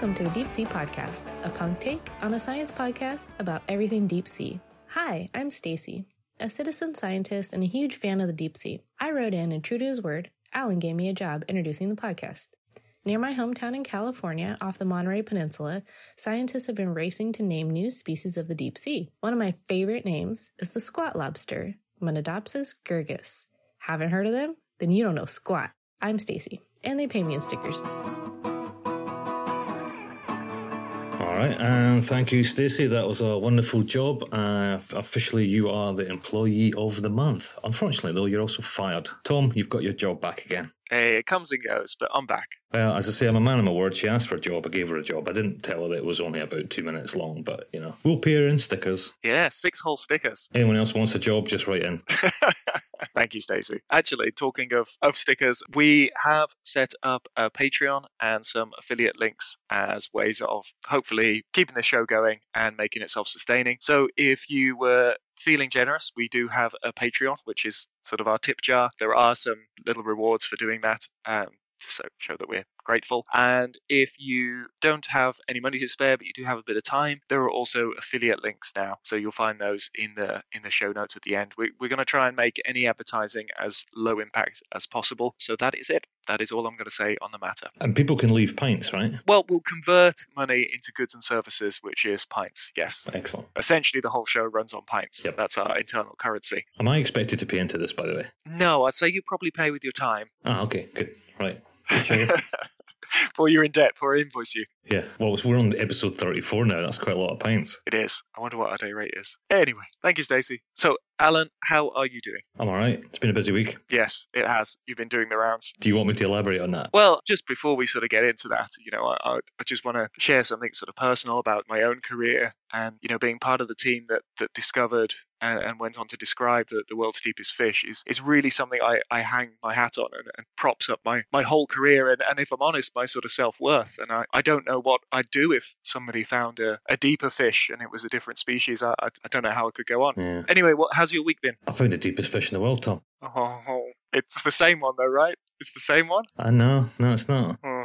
Welcome to Deep Sea Podcast, a punk take on a science podcast about everything deep sea. Hi, I'm Stacy, a citizen scientist and a huge fan of the deep sea. I wrote in, and true to his word, Alan gave me a job introducing the podcast. Near my hometown in California, off the Monterey Peninsula, scientists have been racing to name new species of the deep sea. One of my favorite names is the squat lobster, Munidopsis gurgus. Haven't heard of them? Then you don't know squat. I'm Stacy, and they pay me in stickers. Right, and thank you, Stacey. That was a wonderful job. Uh, officially, you are the employee of the month. Unfortunately, though, you're also fired. Thom, you've got your job back again. Hey, it comes and goes, but I'm back. Well, as I say, I'm a man of my word. She asked for a job. I gave her a job. I didn't tell her that it was only about two minutes long, but, you know, we'll pay her in stickers. Yeah, six whole stickers. Anyone else wants a job, just write in. Thank you, Stacey. Actually, talking of, of stickers, we have set up a Patreon and some affiliate links as ways of hopefully keeping the show going and making it self sustaining. So if you were feeling generous, we do have a Patreon, which is sort of our tip jar. There are some little rewards for doing that. Um, to show that we're grateful. And if you don't have any money to spare, but you do have a bit of time, there are also affiliate links now. So you'll find those in the in the show notes at the end. We, we're going to try and make any advertising as low impact as possible. So that is it. That is all I'm going to say on the matter. And people can leave pints, right? Well, we'll convert money into goods and services, which is pints. Yes. Excellent. Essentially, the whole show runs on pints. Yep. That's our internal currency. Am I expected to pay into this, by the way? No, I'd say you probably pay with your time. Ah, okay, good. Right. Before you're in debt, before I invoice you. yeah. Well, we're on episode 34 now. That's quite a lot of pints. It is. I wonder what our day rate is. Anyway, thank you, Stacey. So, Alan, how are you doing? I'm all right. It's been a busy week. Yes, it has. You've been doing the rounds. Do you want me to elaborate on that? Well, just before we sort of get into that, you know, I, I, just want to share something sort of personal about my own career and, you know, being part of the team that, that discovered and, and went on to describe the, the world's deepest fish is, is really something I, I hang my hat on and, and props up my, my whole career and, and if I'm honest, my sort of self worth. And I, I don't know what I'd do if somebody found a, a deeper fish and it was a different species. I, I, I don't know how it could go on. Yeah. Anyway, what how's your week been? I found the deepest fish in the world, Thom. Oh, it's the same one though, right? It's the same one. I know. No, it's not. Oh,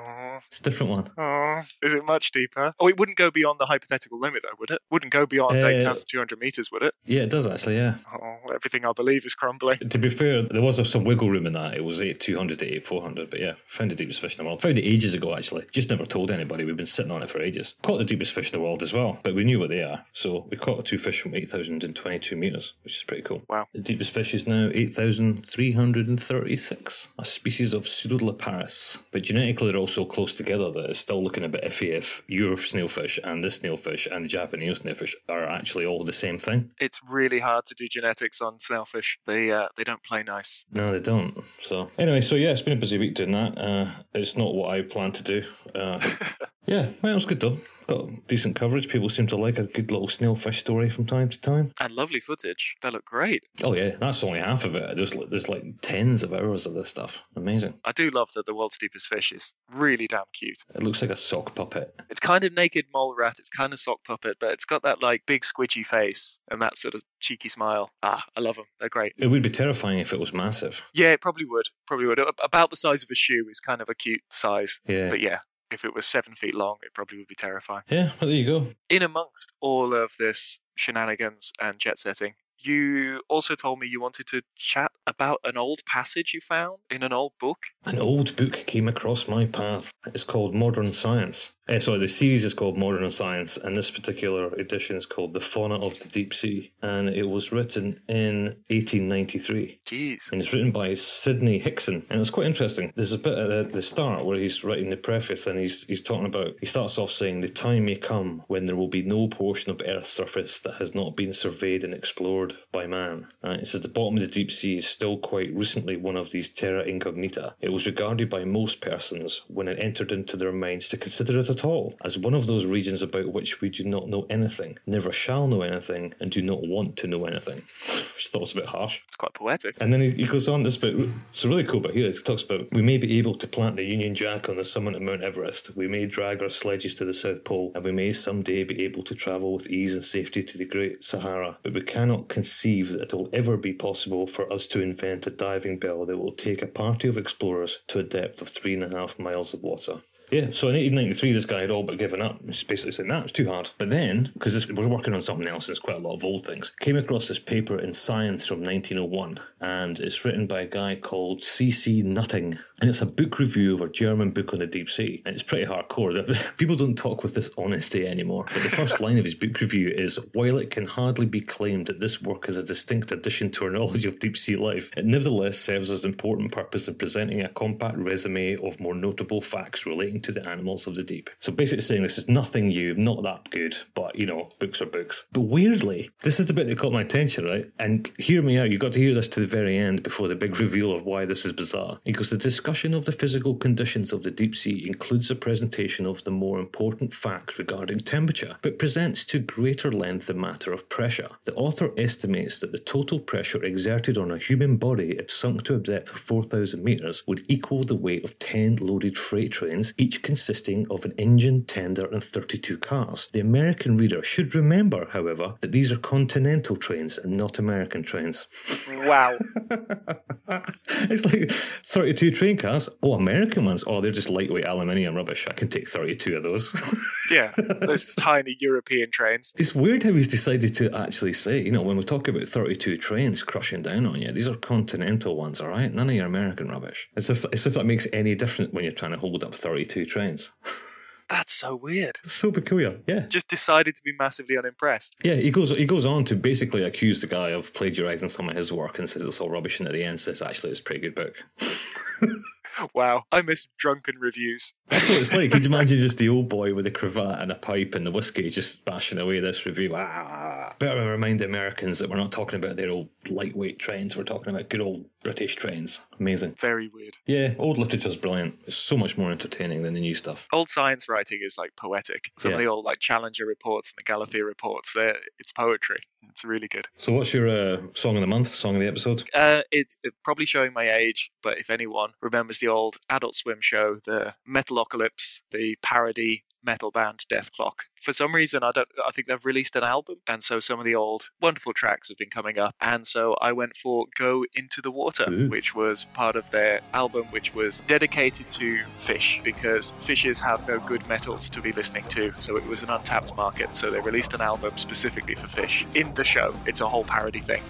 It's a different one. oh. Is it much deeper? Oh, it wouldn't go beyond the hypothetical limit though, would it? Wouldn't go beyond Uh, 8,200 meters, would it? Yeah, it does actually, yeah. Oh, everything I believe is crumbling. To be fair, there was some wiggle room in that. It was 8 200 to 8 400, but yeah, found the deepest fish in the world. Found it ages ago, actually. Just never told anybody. We've been sitting on it for ages. Caught the deepest fish in the world as well, but we knew what they are. So we caught two fish from 8,022 metres, which is pretty cool. Wow. The deepest fish is now 8,336, a species of Pseudoliparis. But genetically, they're all so close together that it's still looking a bit iffy if your snailfish and this snailfish and the Japanese snailfish are actually all the same thing. It's really hard to do genetics on snailfish. They uh, they don't play nice. No, they don't. So anyway, so yeah, it's been a busy week doing that. Uh, it's not what I planned to do. Uh, yeah, well, it was good though. Got decent coverage. People seem to like a good little snailfish story from time to time. And lovely footage. They look great. Oh yeah, that's only half of it. There's there's like tens of hours of this stuff. Amazing. I do love that the world's deepest fish is really damn cute. It looks like a sock puppet. It's kind of naked mole rat. It's kind of sock puppet, but it's got that like big squidgy face and that sort of cheeky smile. Ah, I love them. They're great. It would be terrifying if it was massive. Yeah, it probably would. Probably would. About the size of a shoe is kind of a cute size. Yeah. But yeah, if it was seven feet long, it probably would be terrifying. Yeah, well, there you go. In amongst all of this shenanigans and jet setting, you also told me you wanted to chat about an old passage you found in an old book. An old book came across my path. It's called Modern Science. Eh, sorry, the series is called Modern Science, and this particular edition is called The Fauna of the Deep Sea. And it was written in 1893. Jeez. And it's written by Sydney Hickson. And it was quite interesting. There's a bit at the, the start where he's writing the preface and he's, he's talking about, he starts off saying, The time may come when there will be no portion of Earth's surface that has not been surveyed and explored by man. Uh, it says the bottom of the deep sea is still quite recently one of these terra incognita. It was regarded by most persons when it entered into their minds to consider it at all as one of those regions about which we do not know anything, never shall know anything, and do not want to know anything. Which I thought was a bit harsh. It's quite poetic. And then he, he goes on this bit. It's a really cool bit here. He talks about we may be able to plant the Union Jack on the summit of Mount Everest. We may drag our sledges to the South Pole, and we may someday be able to travel with ease and safety to the Great Sahara. But we cannot conceive that it will ever be possible for us to invent a diving bell that will take a party of explorers to a depth of three and a half miles of water. Yeah, so in 1893, this guy had all but given up. He's basically said, nah, it's too hard. But then, because we're working on something else, it's quite a lot of old things, came across this paper in Science from 1901, and it's written by a guy called C.C. Nutting. And it's a book review of a German book on the deep sea. And it's pretty hardcore. People don't talk with this honesty anymore. But the first line of his book review is While it can hardly be claimed that this work is a distinct addition to our knowledge of deep sea life, it nevertheless serves as an important purpose in presenting a compact resume of more notable facts relating to the animals of the deep. So basically saying this is nothing new, not that good, but you know, books are books. But weirdly, this is the bit that caught my attention, right? And hear me out, you got to hear this to the very end before the big reveal of why this is bizarre. Because the discussion of the physical conditions of the deep sea includes a presentation of the more important facts regarding temperature, but presents to greater length the matter of pressure. The author estimates that the total pressure exerted on a human body if sunk to a depth of 4,000 metres would equal the weight of 10 loaded freight trains, each consisting of an engine, tender, and 32 cars. The American reader should remember, however, that these are continental trains and not American trains. Wow. it's like 32 train cars. Oh, American ones. Oh, they're just lightweight aluminium rubbish. I can take 32 of those. yeah, those tiny European trains. It's weird how he's decided to actually say, you know, when we talk about 32 trains crushing down on you, these are continental ones, all right? None of your American rubbish. As if, as if that makes any difference when you're trying to hold up 32 trains. That's so weird. So peculiar. Yeah. Just decided to be massively unimpressed. Yeah, he goes he goes on to basically accuse the guy of plagiarizing some of his work and says it's all rubbish and at the end says actually it's a pretty good book. wow, I miss drunken reviews. That's what it's like. Could you imagine just the old boy with a cravat and a pipe and the whiskey just bashing away this review. Ah, better remind the Americans that we're not talking about their old lightweight trains. We're talking about good old British trains. Amazing. Very weird. Yeah, old literature's brilliant. It's so much more entertaining than the new stuff. Old science writing is like poetic. Some yeah. of the old like Challenger reports and the Galathea reports, they're, it's poetry. It's really good. So, what's your uh, song of the month, song of the episode? Uh, it's probably showing my age, but if anyone remembers the old Adult Swim show, the Metalocalypse, the parody metal band Dethklok. For some reason, I don't. I think they've released an album, and so some of the old wonderful tracks have been coming up. And so I went for "Go Into the Water," Ooh. which was part of their album, which was dedicated to fish because fishes have no good metals to be listening to. So it was an untapped market. So they released an album specifically for fish. In the show, it's a whole parody thing.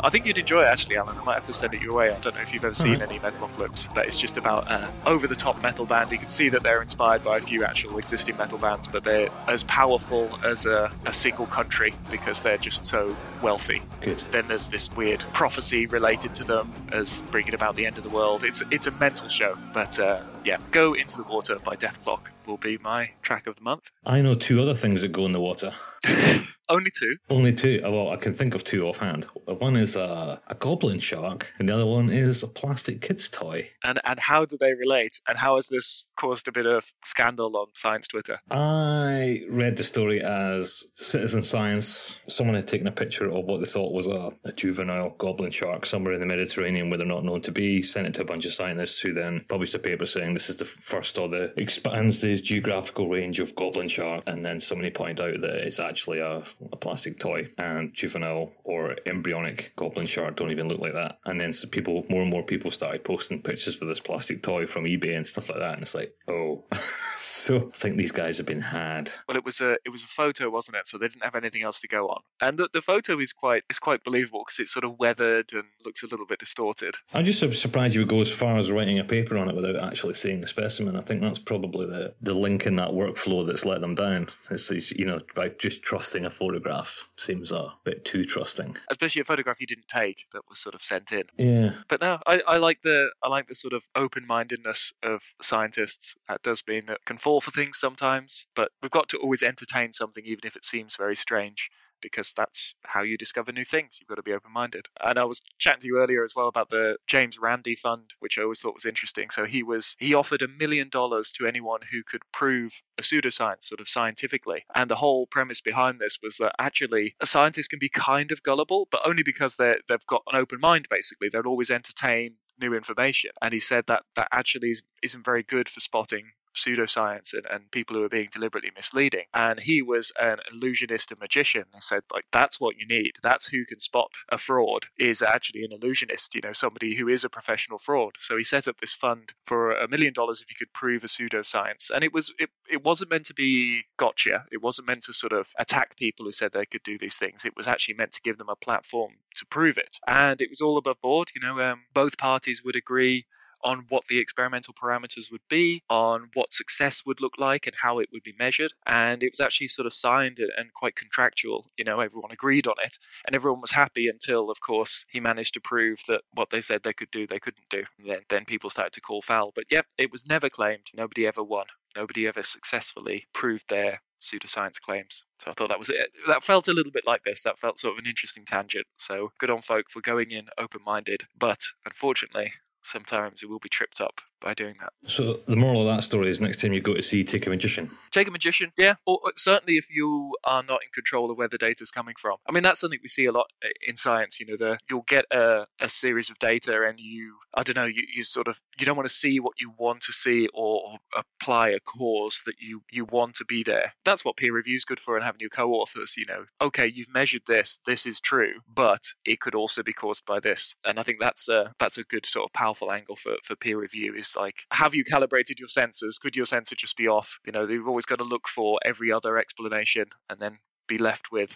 I think you'd enjoy it actually, Alan. I might have to send it your way. I don't know if you've ever seen right. any Metalocalypse, but it's just about an over-the-top metal band. You can see that they're inspired by a few actual existing metal bands, but they're as powerful as a, a single country because they're just so wealthy. Good. Then there's this weird prophecy related to them as bringing about the end of the world. It's it's a mental show, but uh, yeah, go into the water by Dethklok will be my track of the month. I know two other things that go in the water. Only two? Only two. Oh, well, I can think of two offhand. One is a, a goblin shark, and the other one is a plastic kid's toy. And and how do they relate? And how has this caused a bit of scandal on science Twitter? I read the story as Citizen Science. Someone had taken a picture of what they thought was a, a juvenile goblin shark somewhere in the Mediterranean where they're not known to be, sent it to a bunch of scientists who then published a paper saying this is the first or the expands the geographical range of goblin shark. And then somebody pointed out that it's actually a a plastic toy, and juvenile or embryonic goblin shark don't even look like that. And then some people, more and more people started posting pictures of this plastic toy from eBay and stuff like that, and it's like, oh. so I think these guys have been had. Well, it was a it was a photo, wasn't it? So they didn't have anything else to go on, and the, the photo is quite is quite believable because it's sort of weathered and looks a little bit distorted. I'm just surprised you would go as far as writing a paper on it without actually seeing the specimen. I think that's probably the the link in that workflow that's let them down. It's you know by just trusting a photograph seems a bit too trusting, especially a photograph you didn't take that was sort of sent in. Yeah, but no, I, I like the I like the sort of open mindedness of scientists. That does mean that can fall for things sometimes, but we've got to always entertain something, even if it seems very strange because that's how you discover new things. You've got to be open minded. And I was chatting to you earlier as well about the James Randi Fund, which I always thought was interesting. So he was he offered a million dollars to anyone who could prove a pseudoscience sort of scientifically. And the whole premise behind this was that actually a scientist can be kind of gullible, but only because they they've got an open mind basically. They'll always entertain new information. And he said that that actually is, isn't very good for spotting pseudoscience and, and people who are being deliberately misleading. And he was an illusionist and magician and said, like, that's what you need. That's who can spot a fraud is actually an illusionist, you know, somebody who is a professional fraud. So he set up this fund for a million dollars if you could prove a pseudoscience. And it was it, it wasn't meant to be gotcha. It wasn't meant to sort of attack people who said they could do these things. It was actually meant to give them a platform to prove it. And it was all above board. You know, um, both parties would agree on what the experimental parameters would be, on what success would look like, and how it would be measured. And it was actually sort of signed and quite contractual. You know, everyone agreed on it, and everyone was happy until, of course, he managed to prove that what they said they could do, they couldn't do. And then, then people started to call foul. But yeah, it was never claimed. Nobody ever won. Nobody ever successfully proved their pseudoscience claims. So I thought that was it. That felt a little bit like this. That felt sort of an interesting tangent. So good on folk for going in open minded. But unfortunately, sometimes it will be tripped up by doing that. So the moral of that story is next time you go to see, take a magician. Take a magician, yeah. Or certainly if you are not in control of where the data is coming from. I mean, that's something we see a lot uh, in science. You know, the you'll get a, a series of data and you, I don't know, you, you sort of you don't want to see what you want to see or, or apply a cause that you you want to be there. That's what peer review is good for, and having your co-authors. You know, okay, you've measured this, this is true, but it could also be caused by this. And I think that's a that's a good sort of powerful angle for for peer review is like, have you calibrated your sensors? Could your sensor just be off? You know, they've always got to look for every other explanation and then be left with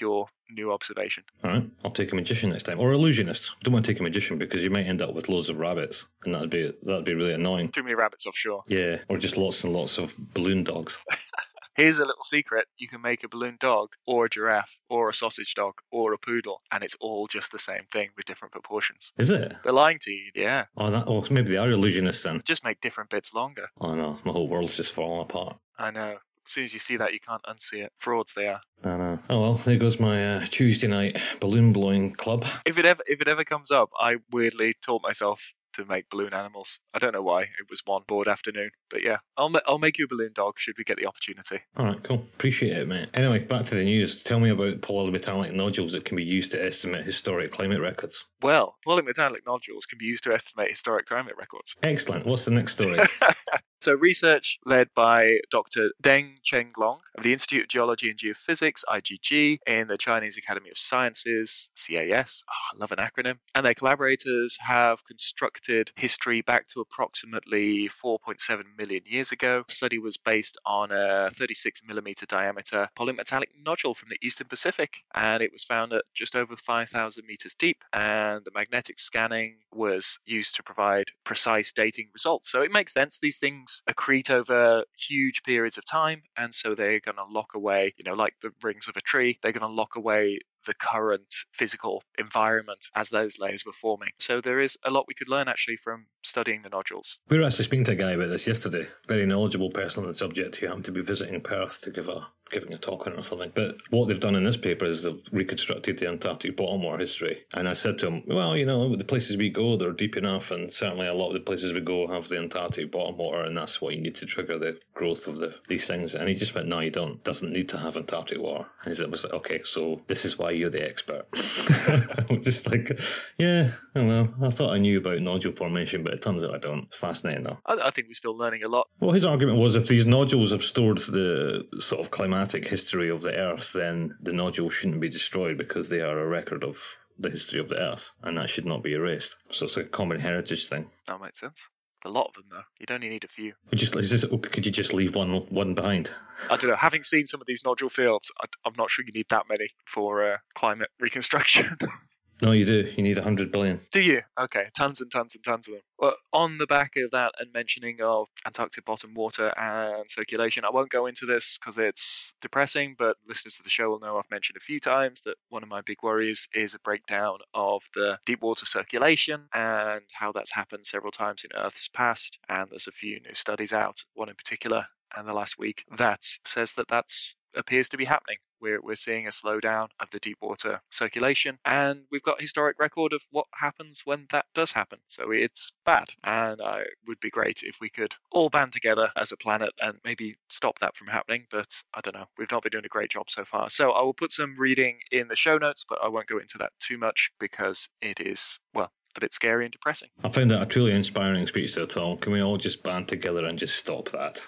your new observation. All right, I'll take a magician next time, or illusionist. Don't want to take a magician because you might end up with loads of rabbits, and that'd be that'd be really annoying. Too many rabbits offshore. Yeah, or just lots and lots of balloon dogs. Here's a little secret you can make a balloon dog, or a giraffe, or a sausage dog, or a poodle, and it's all just the same thing with different proportions. Is it? They're lying to you, yeah. Oh, that. Oh, maybe they are illusionists then. Just make different bits longer. Oh no, my whole world's just falling apart. I know. As soon as you see that, you can't unsee it. Frauds they are. I know. Oh well, there goes my uh, Tuesday night balloon blowing club. If it ever if it ever comes up, I weirdly taught myself to make balloon animals. I don't know why. It was one bored afternoon, but yeah, I'll ma- I'll make you a balloon dog should we get the opportunity. All right, cool. Appreciate it, mate. Anyway, back to the news. Tell me about polymetallic nodules that can be used to estimate historic climate records. Well, polymetallic nodules can be used to estimate historic climate records. Excellent. What's the next story? So, research led by Dr. Deng Chenglong of the Institute of Geology and Geophysics, IGG, in the Chinese Academy of Sciences, CAS. Oh, ah, I love an acronym. And their collaborators have constructed history back to approximately 4.7 million years ago. The study was based on a 36 millimeter diameter polymetallic nodule from the Eastern Pacific, and it was found at just over 5,000 meters deep. And the magnetic scanning was used to provide precise dating results. So, it makes sense. These things accrete over huge periods of time, and so they're going to lock away, you know, like the rings of a tree, they're going to lock away the current physical environment as those layers were forming. So there is a lot we could learn actually from studying the nodules. We were actually speaking to a guy about this yesterday. Very knowledgeable person on the subject who happened to be visiting Perth to give a giving a talk on it or something. But what they've done in this paper is they've reconstructed the Antarctic bottom water history. And I said to him, well, you know, the places we go, they're deep enough, and certainly a lot of the places we go have the Antarctic bottom water, and that's what you need to trigger the growth of the these things. And he just went, no, you don't. Doesn't need to have Antarctic water. And he was like, okay, so this is why you're the expert. I'm just like, yeah, I don't know. I thought I knew about nodule formation, but it turns out I don't. It's fascinating though. I, I think we're still learning a lot. Well, his argument was if these nodules have stored the sort of climatic history of the Earth, then the nodules shouldn't be destroyed because they are a record of the history of the Earth, and that should not be erased. So it's a common heritage thing. That makes sense. A lot of them, though. You'd only need a few. Would just is this, could you just leave one one behind? I don't know. Having seen some of these nodule fields, I, am not sure you need that many for uh, climate reconstruction. No, you do. You need 100 billion. Do you? Okay, tons and tons and tons of them. Well, on the back of that and mentioning of Antarctic bottom water and circulation, I won't go into this because it's depressing, but listeners to the show will know I've mentioned a few times that one of my big worries is a breakdown of the deep water circulation and how that's happened several times in Earth's past. And there's a few new studies out, one in particular, and the last week, that says that that's appears to be happening. We're, we're seeing a slowdown of the deep water circulation, and we've got historic record of what happens when that does happen. So it's bad, and uh, it would be great if we could all band together as a planet and maybe stop that from happening. But I don't know. We've not been doing a great job so far. So I will put some reading in the show notes, but I won't go into that too much because it is well, a bit scary and depressing. I found that a truly inspiring speech there, Thom. Can we all just band together and just stop that?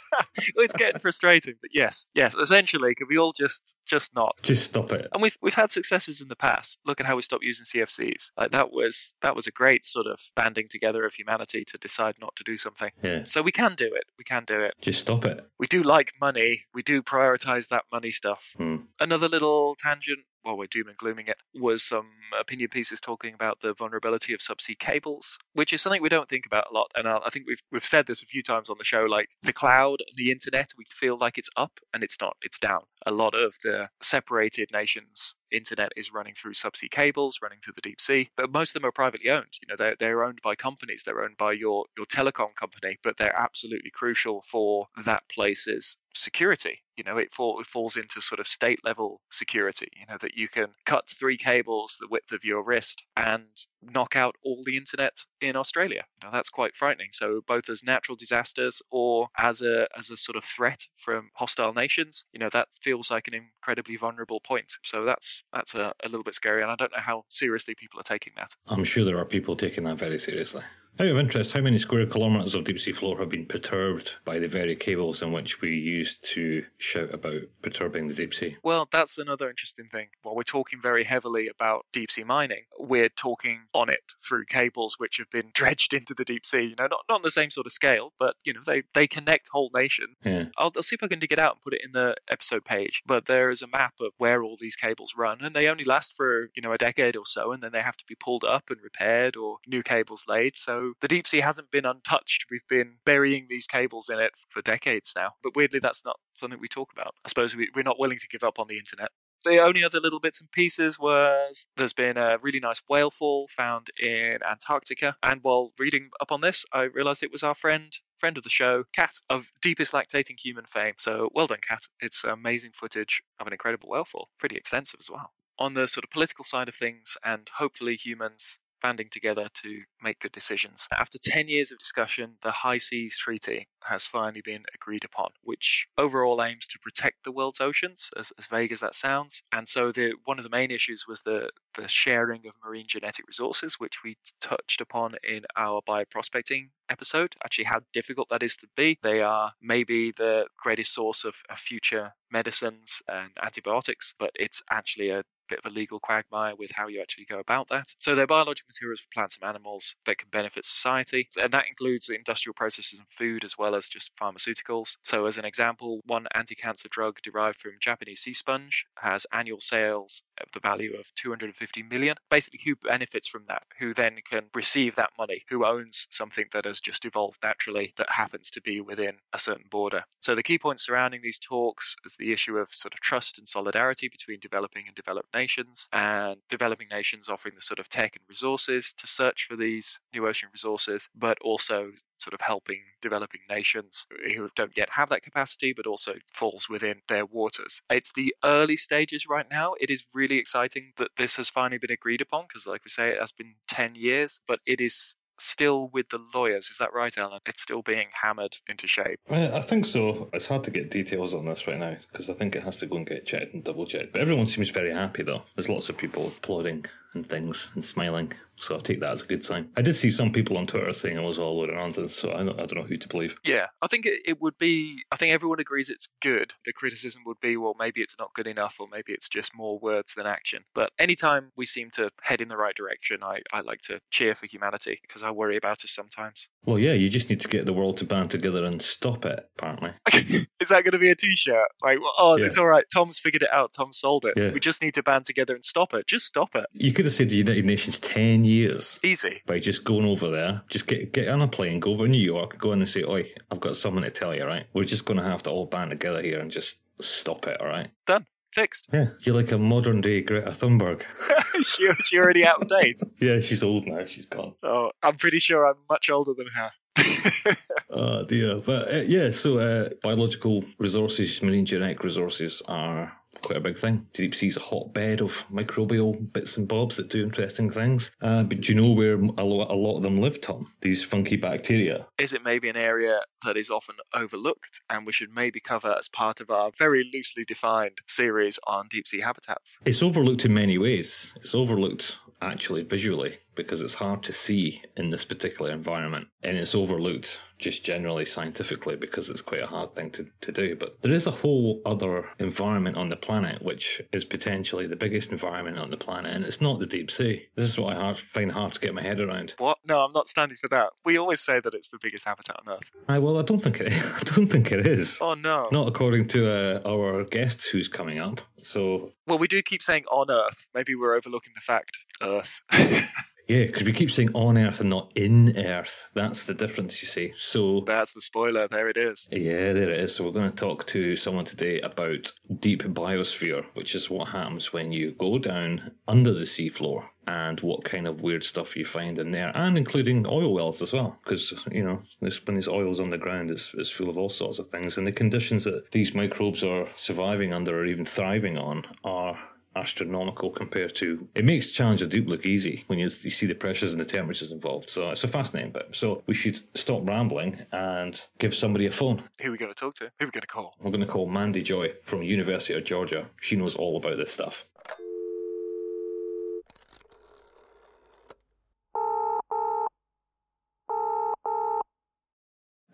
it's getting frustrating, but yes, yes. Essentially, can we all just just not? Just stop it. And we've we've had successes in the past. Look at how we stopped using CFCs. Like that was that was a great sort of banding together of humanity to decide not to do something. Yeah. So we can do it. We can do it. Just stop it. We do like money. We do prioritize that money stuff. Hmm. Another little tangent while we're doom and glooming it, was some uh, opinion pieces talking about the vulnerability of subsea cables, which is something we don't think about a lot. And uh, I think we've we've said this a few times on the show. Like the cloud the internet, we feel like it's up and it's not. It's down. A lot of the separated nations internet is running through subsea cables, running through the deep sea. But most of them are privately owned. You know, they're they're owned by companies. They're owned by your your telecom company, but they're absolutely crucial for that place's security. You know, it, fall, it falls into sort of state level security. You know that you can cut three cables the width of your wrist and knock out all the internet in Australia. now that's quite frightening. So both as natural disasters or as a as a sort of threat from hostile nations, you know, that feels like an incredibly vulnerable point. So that's that's a, a little bit scary, and I don't know how seriously people are taking that. I'm sure there are people taking that very seriously. Out of interest, how many square kilometres of deep sea floor have been perturbed by the very cables in which we used to shout about perturbing the deep sea? Well, that's another interesting thing. While we're talking very heavily about deep sea mining, we're talking on it through cables which have been dredged into the deep sea. You know, not, not on the same sort of scale, but you know, they, they connect whole nations. Yeah. I'll, I'll see if I can dig it out and put it in the episode page. But there is a map of where all these cables run, and they only last for you know a decade or so, and then they have to be pulled up and repaired or new cables laid. So the deep sea hasn't been untouched. We've been burying these cables in it for decades now. But weirdly, that's not something we talk about. I suppose we, we're not willing to give up on the internet. The only other little bits and pieces was there's been a really nice whale fall found in Antarctica. And while reading up on this, I realized it was our friend friend of the show, Cat of deepest lactating human fame. So well done, Cat. It's amazing footage of an incredible whale fall. Pretty extensive as well. On the sort of political side of things, and hopefully humans banding together to make good decisions. After 10 years of discussion, the High Seas Treaty has finally been agreed upon, which overall aims to protect the world's oceans, as, as vague as that sounds. And so the one of the main issues was the, the sharing of marine genetic resources, which we touched upon in our bioprospecting episode. Actually, how difficult that is to be. They are maybe the greatest source of, of future medicines and antibiotics, but it's actually a bit of a legal quagmire with how you actually go about that. So they're biological materials for plants and animals that can benefit society, and that includes industrial processes and food as well as just pharmaceuticals. So as an example, one anti-cancer drug derived from Japanese sea sponge has annual sales of the value of 250 million. Basically, who benefits from that? Who then can receive that money? Who owns something that has just evolved naturally that happens to be within a certain border? So the key points surrounding these talks is the issue of sort of trust and solidarity between developing and developed nations, and developing nations offering the sort of tech and resources to search for these new ocean resources, but also sort of helping developing nations who don't yet have that capacity, but also falls within their waters. It's the early stages right now. It is really exciting that this has finally been agreed upon because, like we say, it has been 10 years, but it is still with the lawyers. Is that right, Alan? It's still being hammered into shape. Uh, I think so. It's hard to get details on this right now because I think it has to go and get checked and double checked. But everyone seems very happy though. There's lots of people applauding and things and smiling. So I take that as a good sign. I did see some people on Twitter saying it was all a load of nonsense, so I don't, I don't know who to believe. Yeah, I think it, it would be. I think everyone agrees it's good. The criticism would be, well, maybe it's not good enough, or maybe it's just more words than action. But anytime we seem to head in the right direction, I, I like to cheer for humanity because I worry about us sometimes. Well, yeah, you just need to get the world to band together and stop it, apparently. Is that going to be a t shirt? Like, oh, Yeah. it's all right. Thom's figured it out. Thom sold it. Yeah. We just need to band together and stop it. Just stop it. You could have said the United Nations 10 years Easy. by just going over there. Just get get on a plane, go over to New York, go in and say, Oi, I've got something to tell you, right? We're just going to have to all band together here and just stop it, all right? Done. Fixed. Yeah, you're like a modern day Greta Thunberg. she, she already out of date. Yeah, she's old now. She's gone. Oh, I'm pretty sure I'm much older than her. Oh dear. But uh, yeah, so uh, biological resources, marine genetic resources are quite a big thing. Deep sea is a hotbed of microbial bits and bobs that do interesting things. Uh, but do you know where a lot, a lot of them live, Thom? These funky bacteria. Is it maybe an area that is often overlooked and we should maybe cover as part of our very loosely defined series on deep sea habitats? It's overlooked in many ways. It's overlooked actually visually because it's hard to see in this particular environment and it's overlooked just generally scientifically because it's quite a hard thing to, to do. But there is a whole other environment on the planet which is potentially the biggest environment on the planet, and it's not the deep sea. This is what I hard, find hard to get my head around. What? No, I'm not standing for that. We always say that it's the biggest habitat on Earth. I well, I don't think it. I don't think it is. Oh no, not according to uh, our guest who's coming up. So well, we do keep saying on Earth. Maybe we're overlooking the fact Earth. Yeah, because we keep saying on Earth and not in Earth. That's the difference, you see. So that's the spoiler. There it is. Yeah, there it is. So we're going to talk to someone today about deep biosphere, which is what happens when you go down under the seafloor and what kind of weird stuff you find in there, and including oil wells as well, because you know when these oils on the ground, it's, it's full of all sorts of things, and the conditions that these microbes are surviving under or even thriving on are astronomical compared to. It makes Challenger Deep look easy when you, you see the pressures and the temperatures involved. So it's a fascinating bit. So we should stop rambling and give somebody a phone. Who are we going to talk to? Who are we going to call? We're going to call Mandy Joye from University of Georgia. She knows all about this stuff.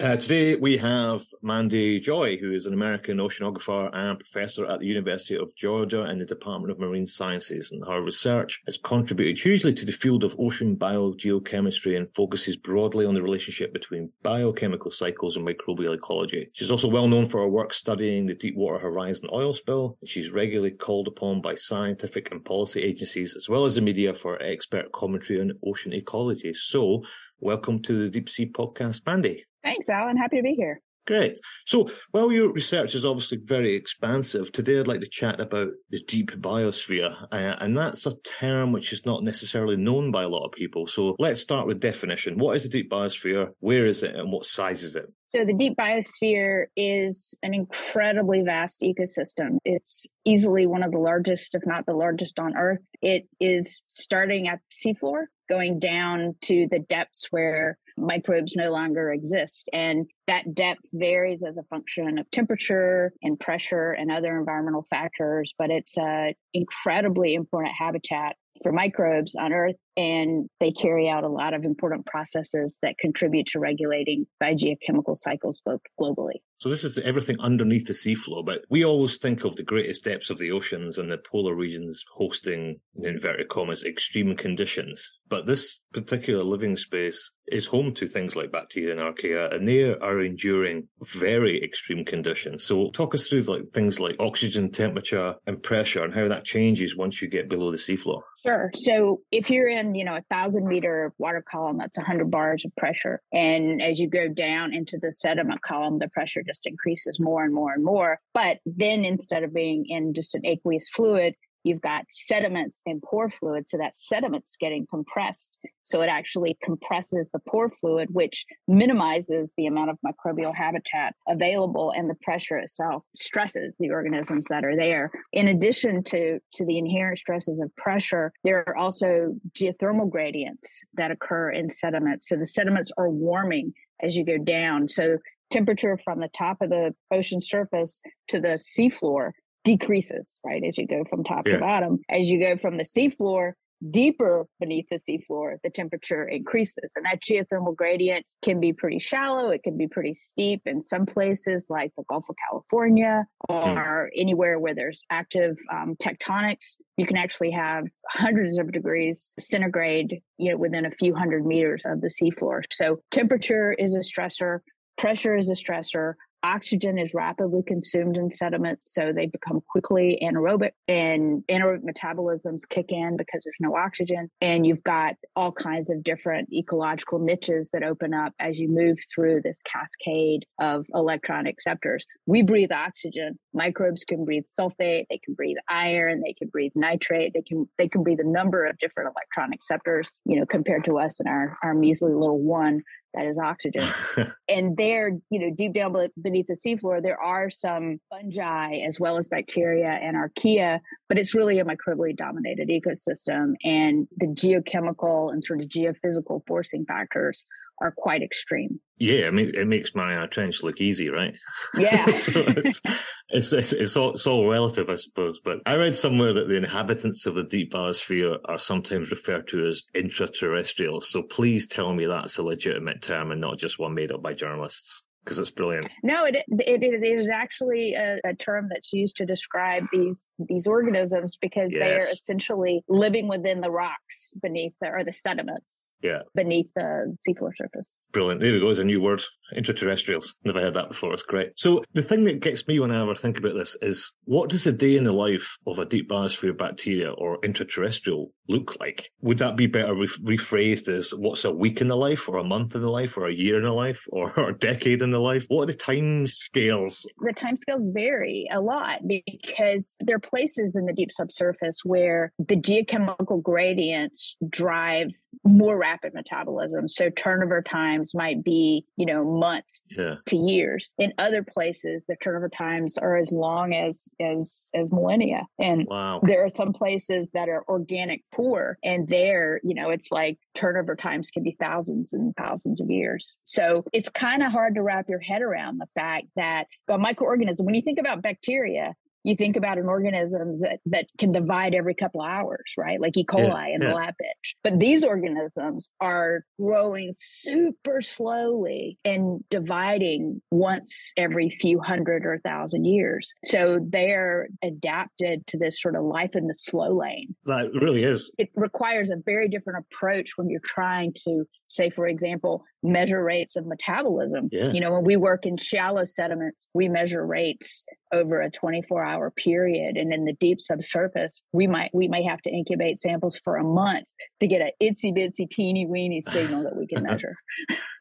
Uh, today we have Mandy Joye, who is an American oceanographer and professor at the University of Georgia in the Department of Marine Sciences. And her research has contributed hugely to the field of ocean biogeochemistry and focuses broadly on the relationship between biochemical cycles and microbial ecology. She's also well known for her work studying the Deepwater Horizon oil spill. She's regularly called upon by scientific and policy agencies as well as the media for expert commentary on ocean ecology. So, welcome to the Deep Sea Podcast, Mandy. Thanks, Alan. Happy to be here. Great. So, while your research is obviously very expansive, today I'd like to chat about the deep biosphere. Uh, and that's a term which is not necessarily known by a lot of people. So, let's start with definition. What is the deep biosphere? Where is it? And what size is it? So, the deep biosphere is an incredibly vast ecosystem. It's easily one of the largest, if not the largest on Earth. It is starting at seafloor, going down to the depths where microbes no longer exist. And that depth varies as a function of temperature and pressure and other environmental factors, but it's an incredibly important habitat for microbes on Earth, and they carry out a lot of important processes that contribute to regulating biogeochemical cycles both globally. So this is everything underneath the seafloor, but we always think of the greatest depths of the oceans and the polar regions hosting, in inverted commas, extreme conditions. But this particular living space is home to things like bacteria and archaea, and they are enduring very extreme conditions. So talk us through like things like oxygen, temperature, and pressure, and how that changes once you get below the seafloor. Sure. So if you're in, you know, a thousand meter water column, that's 100 bars of pressure. And as you go down into the sediment column, the pressure just increases more and more and more. But then instead of being in just an aqueous fluid, you've got sediments and pore fluid. So that sediment's getting compressed. So it actually compresses the pore fluid, which minimizes the amount of microbial habitat available and the pressure itself stresses the organisms that are there. In addition to, to the inherent stresses of pressure, there are also geothermal gradients that occur in sediments. So the sediments are warming as you go down. So temperature from the top of the ocean surface to the seafloor decreases, right? As you go from top yeah. to bottom. As you go from the seafloor deeper beneath the seafloor, the temperature increases. And that geothermal gradient can be pretty shallow, it can be pretty steep in some places like the Gulf of California hmm. or mm. anywhere where there's active um, tectonics. You can actually have hundreds of degrees centigrade you know, within a few hundred meters of the seafloor. So temperature is a stressor. Pressure is a stressor oxygen is rapidly consumed in sediments, so they become quickly anaerobic, and anaerobic metabolisms kick in because there's no oxygen. And you've got all kinds of different ecological niches that open up as you move through this cascade of electron acceptors. We breathe oxygen. Microbes can breathe sulfate, they can breathe iron, they can breathe nitrate, they can they can breathe a number of different electron acceptors, you know, compared to us and our, our measly little one that is oxygen. and there, you know, deep down beneath the seafloor, there are some fungi as well as bacteria and archaea, but it's really a microbially dominated ecosystem. And the geochemical and sort of geophysical forcing factors are quite extreme. Yeah, I mean, it makes Mariana uh, Trench look easy, right? Yeah. so it's, it's, it's, it's, all, it's all relative, I suppose. But I read somewhere that the inhabitants of the deep biosphere are sometimes referred to as intraterrestrials. So please tell me that's a legitimate term and not just one made up by journalists because it's brilliant. No, it, it, it is actually a, a, term that's used to describe these these organisms because yes. they are essentially living within the rocks beneath the, or the sediments yeah. beneath the seafloor surface. Brilliant. There we go. It's a new word. Intraterrestrials. Never heard that before. It's great. So the thing that gets me when I ever think about this is what does a day in the life of a deep biosphere bacteria or intraterrestrial look like? Would that be better re- rephrased as what's a week in the life or a month in the life or a year in the life or, or a decade in the life? What are the time scales? The time scales vary a lot because there are places in the deep subsurface where the geochemical gradients drive more rapid metabolism. So turnover times might be, you know, months yeah. to years. In other places, the turnover times are as long as as as millennia. And wow. there are some places that are organic poor, and there, you know, it's like turnover times can be thousands and thousands of years. So it's kind of hard to wrap your head around the fact that a microorganism, when you think about bacteria, you think about an organism that, that can divide every couple of hours, right? Like E. coli yeah, in yeah. the lab bench. But these organisms are growing super slowly and dividing once every few hundred or thousand years. So they're adapted to this sort of life in the slow lane. That really is. It requires a very different approach when you're trying to say, for example, measure rates of metabolism. Yeah. You know, when we work in shallow sediments, we measure rates over a 24 hour period. And in the deep subsurface, we might we may have to incubate samples for a month to get an itsy bitsy teeny weeny signal that we can measure.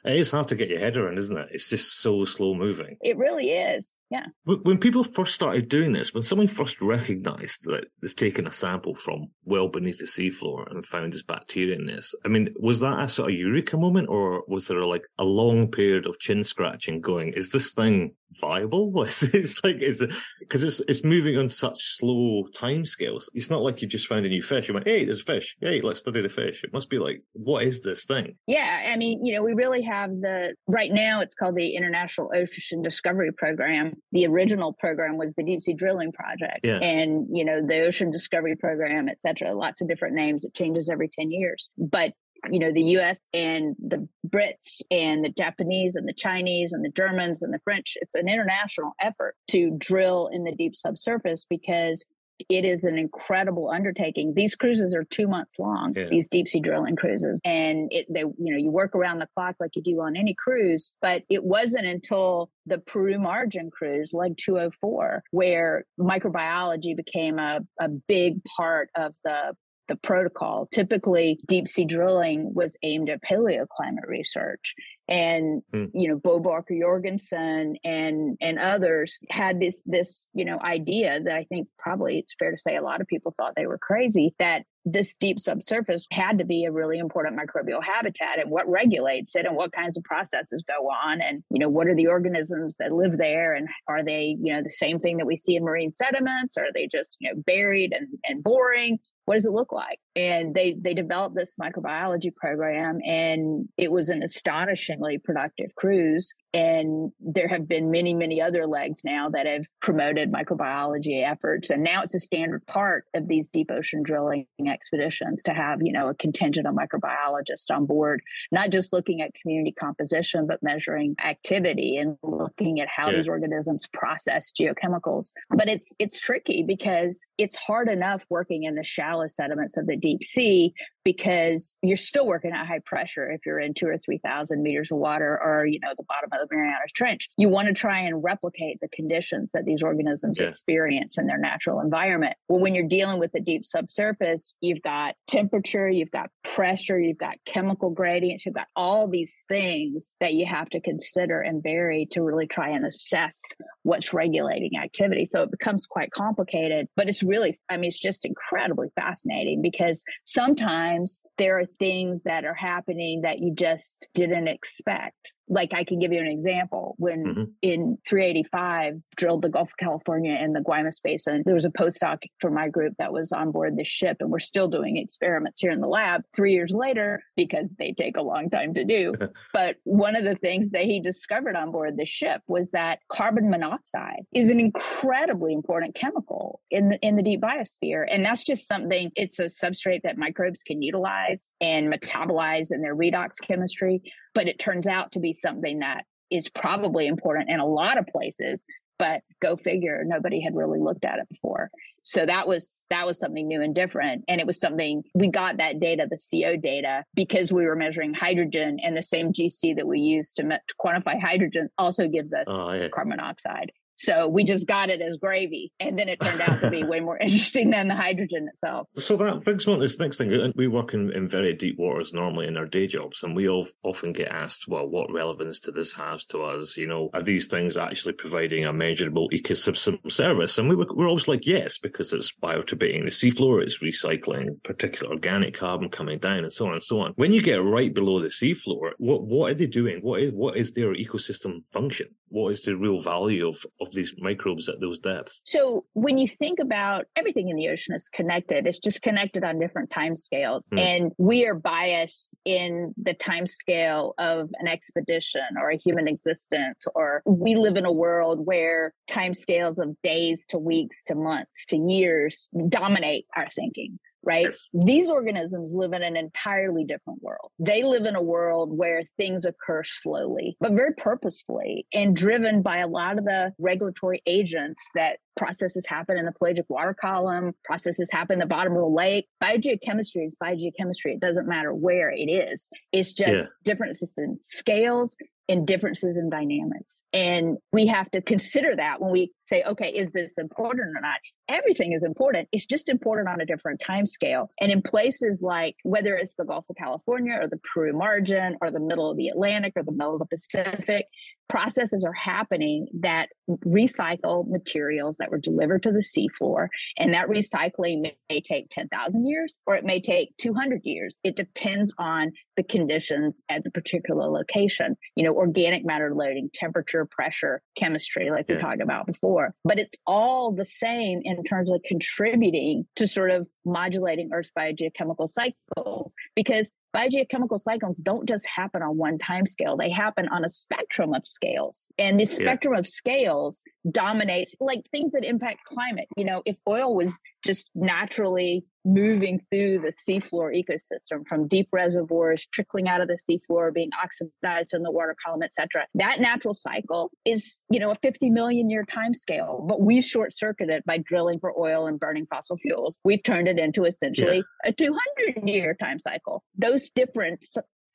It is hard to get your head around, isn't it? It's just so slow moving. It really is. Yeah. When people first started doing this, when someone first recognized that they've taken a sample from well beneath the seafloor and found this bacteria in this, I mean, was that a sort of eureka moment or was there like a long period of chin scratching going, is this thing viable? it's like, is it, because it's, it's moving on such slow time scales. It's not like you just found a new fish. You went, hey, there's a fish. Hey, let's study the fish. It must be like, what is this thing? Yeah. I mean, you know, we really have the, right now it's called the International Ocean Discovery Program the original program was the deep sea drilling project yeah. and you know the ocean discovery program et cetera lots of different names it changes every 10 years but you know the us and the brits and the japanese and the chinese and the germans and the french it's an international effort to drill in the deep subsurface because it is an incredible undertaking. These cruises are two months long, yeah. these deep sea drilling cruises. And it, they, you know, you work around the clock like you do on any cruise, but it wasn't until the Peru Margin cruise, leg 204, where microbiology became a, a big part of the the protocol. Typically, deep sea drilling was aimed at paleoclimate research and mm. you know Bo Barker Jorgensen and and others had this this you know idea that I think probably it's fair to say a lot of people thought they were crazy that this deep subsurface had to be a really important microbial habitat and what regulates it and what kinds of processes go on and you know what are the organisms that live there and are they you know the same thing that we see in marine sediments or are they just you know buried and, and boring what does it look like and they they developed this microbiology program and it was an astonishingly productive cruise and there have been many many other legs now that have promoted microbiology efforts and now it's a standard part of these deep ocean drilling expeditions to have you know a contingent of microbiologists on board not just looking at community composition but measuring activity and looking at how yeah. these organisms process geochemicals but it's it's tricky because it's hard enough working in the shallow sediments of the deep sea because you're still working at high pressure if you're in two or three thousand meters of water or you know the bottom of the marianas trench. You want to try and replicate the conditions that these organisms yeah. experience in their natural environment. Well when you're dealing with the deep subsurface you've got temperature you've got pressure you've got chemical gradients you've got all these things that you have to consider and vary to really try and assess what's regulating activity. So it becomes quite complicated but it's really i mean it's just incredibly fascinating because sometimes there are things that are happening that you just didn't expect. Like I can give you an example. When Mm-hmm. in 385 drilled the Gulf of California and the Guaymas Basin, there was a postdoc from my group that was on board the ship, and we're still doing experiments here in the lab three years later because they take a long time to do. but one of the things that he discovered on board the ship was that carbon monoxide is an incredibly important chemical in the in the deep biosphere, and that's just something. It's a substrate that microbes can utilize and metabolize in their redox chemistry but it turns out to be something that is probably important in a lot of places but go figure nobody had really looked at it before. So that was that was something new and different. And it was something we got that data the co data because we were measuring hydrogen and the same gc that we use to, me- to quantify hydrogen also gives us Oh, yeah. carbon monoxide so we just got it as gravy and then it turned out to be way more interesting than the hydrogen itself So that brings me on to this next thing. We work in, in very deep waters normally in our day jobs, and we all often get asked, well, what relevance do this have to us? You know, are these things actually providing a measurable ecosystem service? And we were, we're always like, yes, because it's bioturbating the seafloor, it's recycling particular organic carbon coming down, and so on and so on. When you get right below the seafloor, what what are they doing? What is what is their ecosystem function? What is the real value of, of these microbes at those depths? So when you think about everything in the ocean is connected, it's just connected on different time scales. Mm. And we are biased in the time scale of an expedition or a human existence, or we live in a world where time scales of days to weeks to months to years dominate our thinking. Right. Yes. These organisms live in an entirely different world. They live in a world where things occur slowly, but very purposefully and driven by a lot of the regulatory agents that processes happen in the pelagic water column, processes happen in the bottom of the lake. Biogeochemistry is biogeochemistry. It doesn't matter where it is. It's just Yeah. differences in scales and differences in dynamics. And we have to consider that when we say, okay, is this important or not? Everything is important. It's just important on a different time scale. And in places like whether it's the Gulf of California or the Peru margin or the middle of the Atlantic or the middle of the Pacific, processes are happening that recycle materials that were delivered to the seafloor. And that recycling may, may take 10,000 years or it may take 200 years. It depends on the conditions at the particular location. You know, organic matter loading, temperature, pressure, chemistry, like we talked about before. But it's all the same in terms of contributing to sort of modulating Earth's biogeochemical cycles because biogeochemical cycles don't just happen on one time scale. They happen on a spectrum of scales. And the spectrum of scales dominates like things that impact climate. You know if oil was just naturally moving through the seafloor ecosystem from deep reservoirs trickling out of the seafloor being oxidized in the water column etc that natural cycle is you know a 50 million year time scale but we short circuit it by drilling for oil and burning fossil fuels. We've turned it into essentially a 200 year time cycle. Those different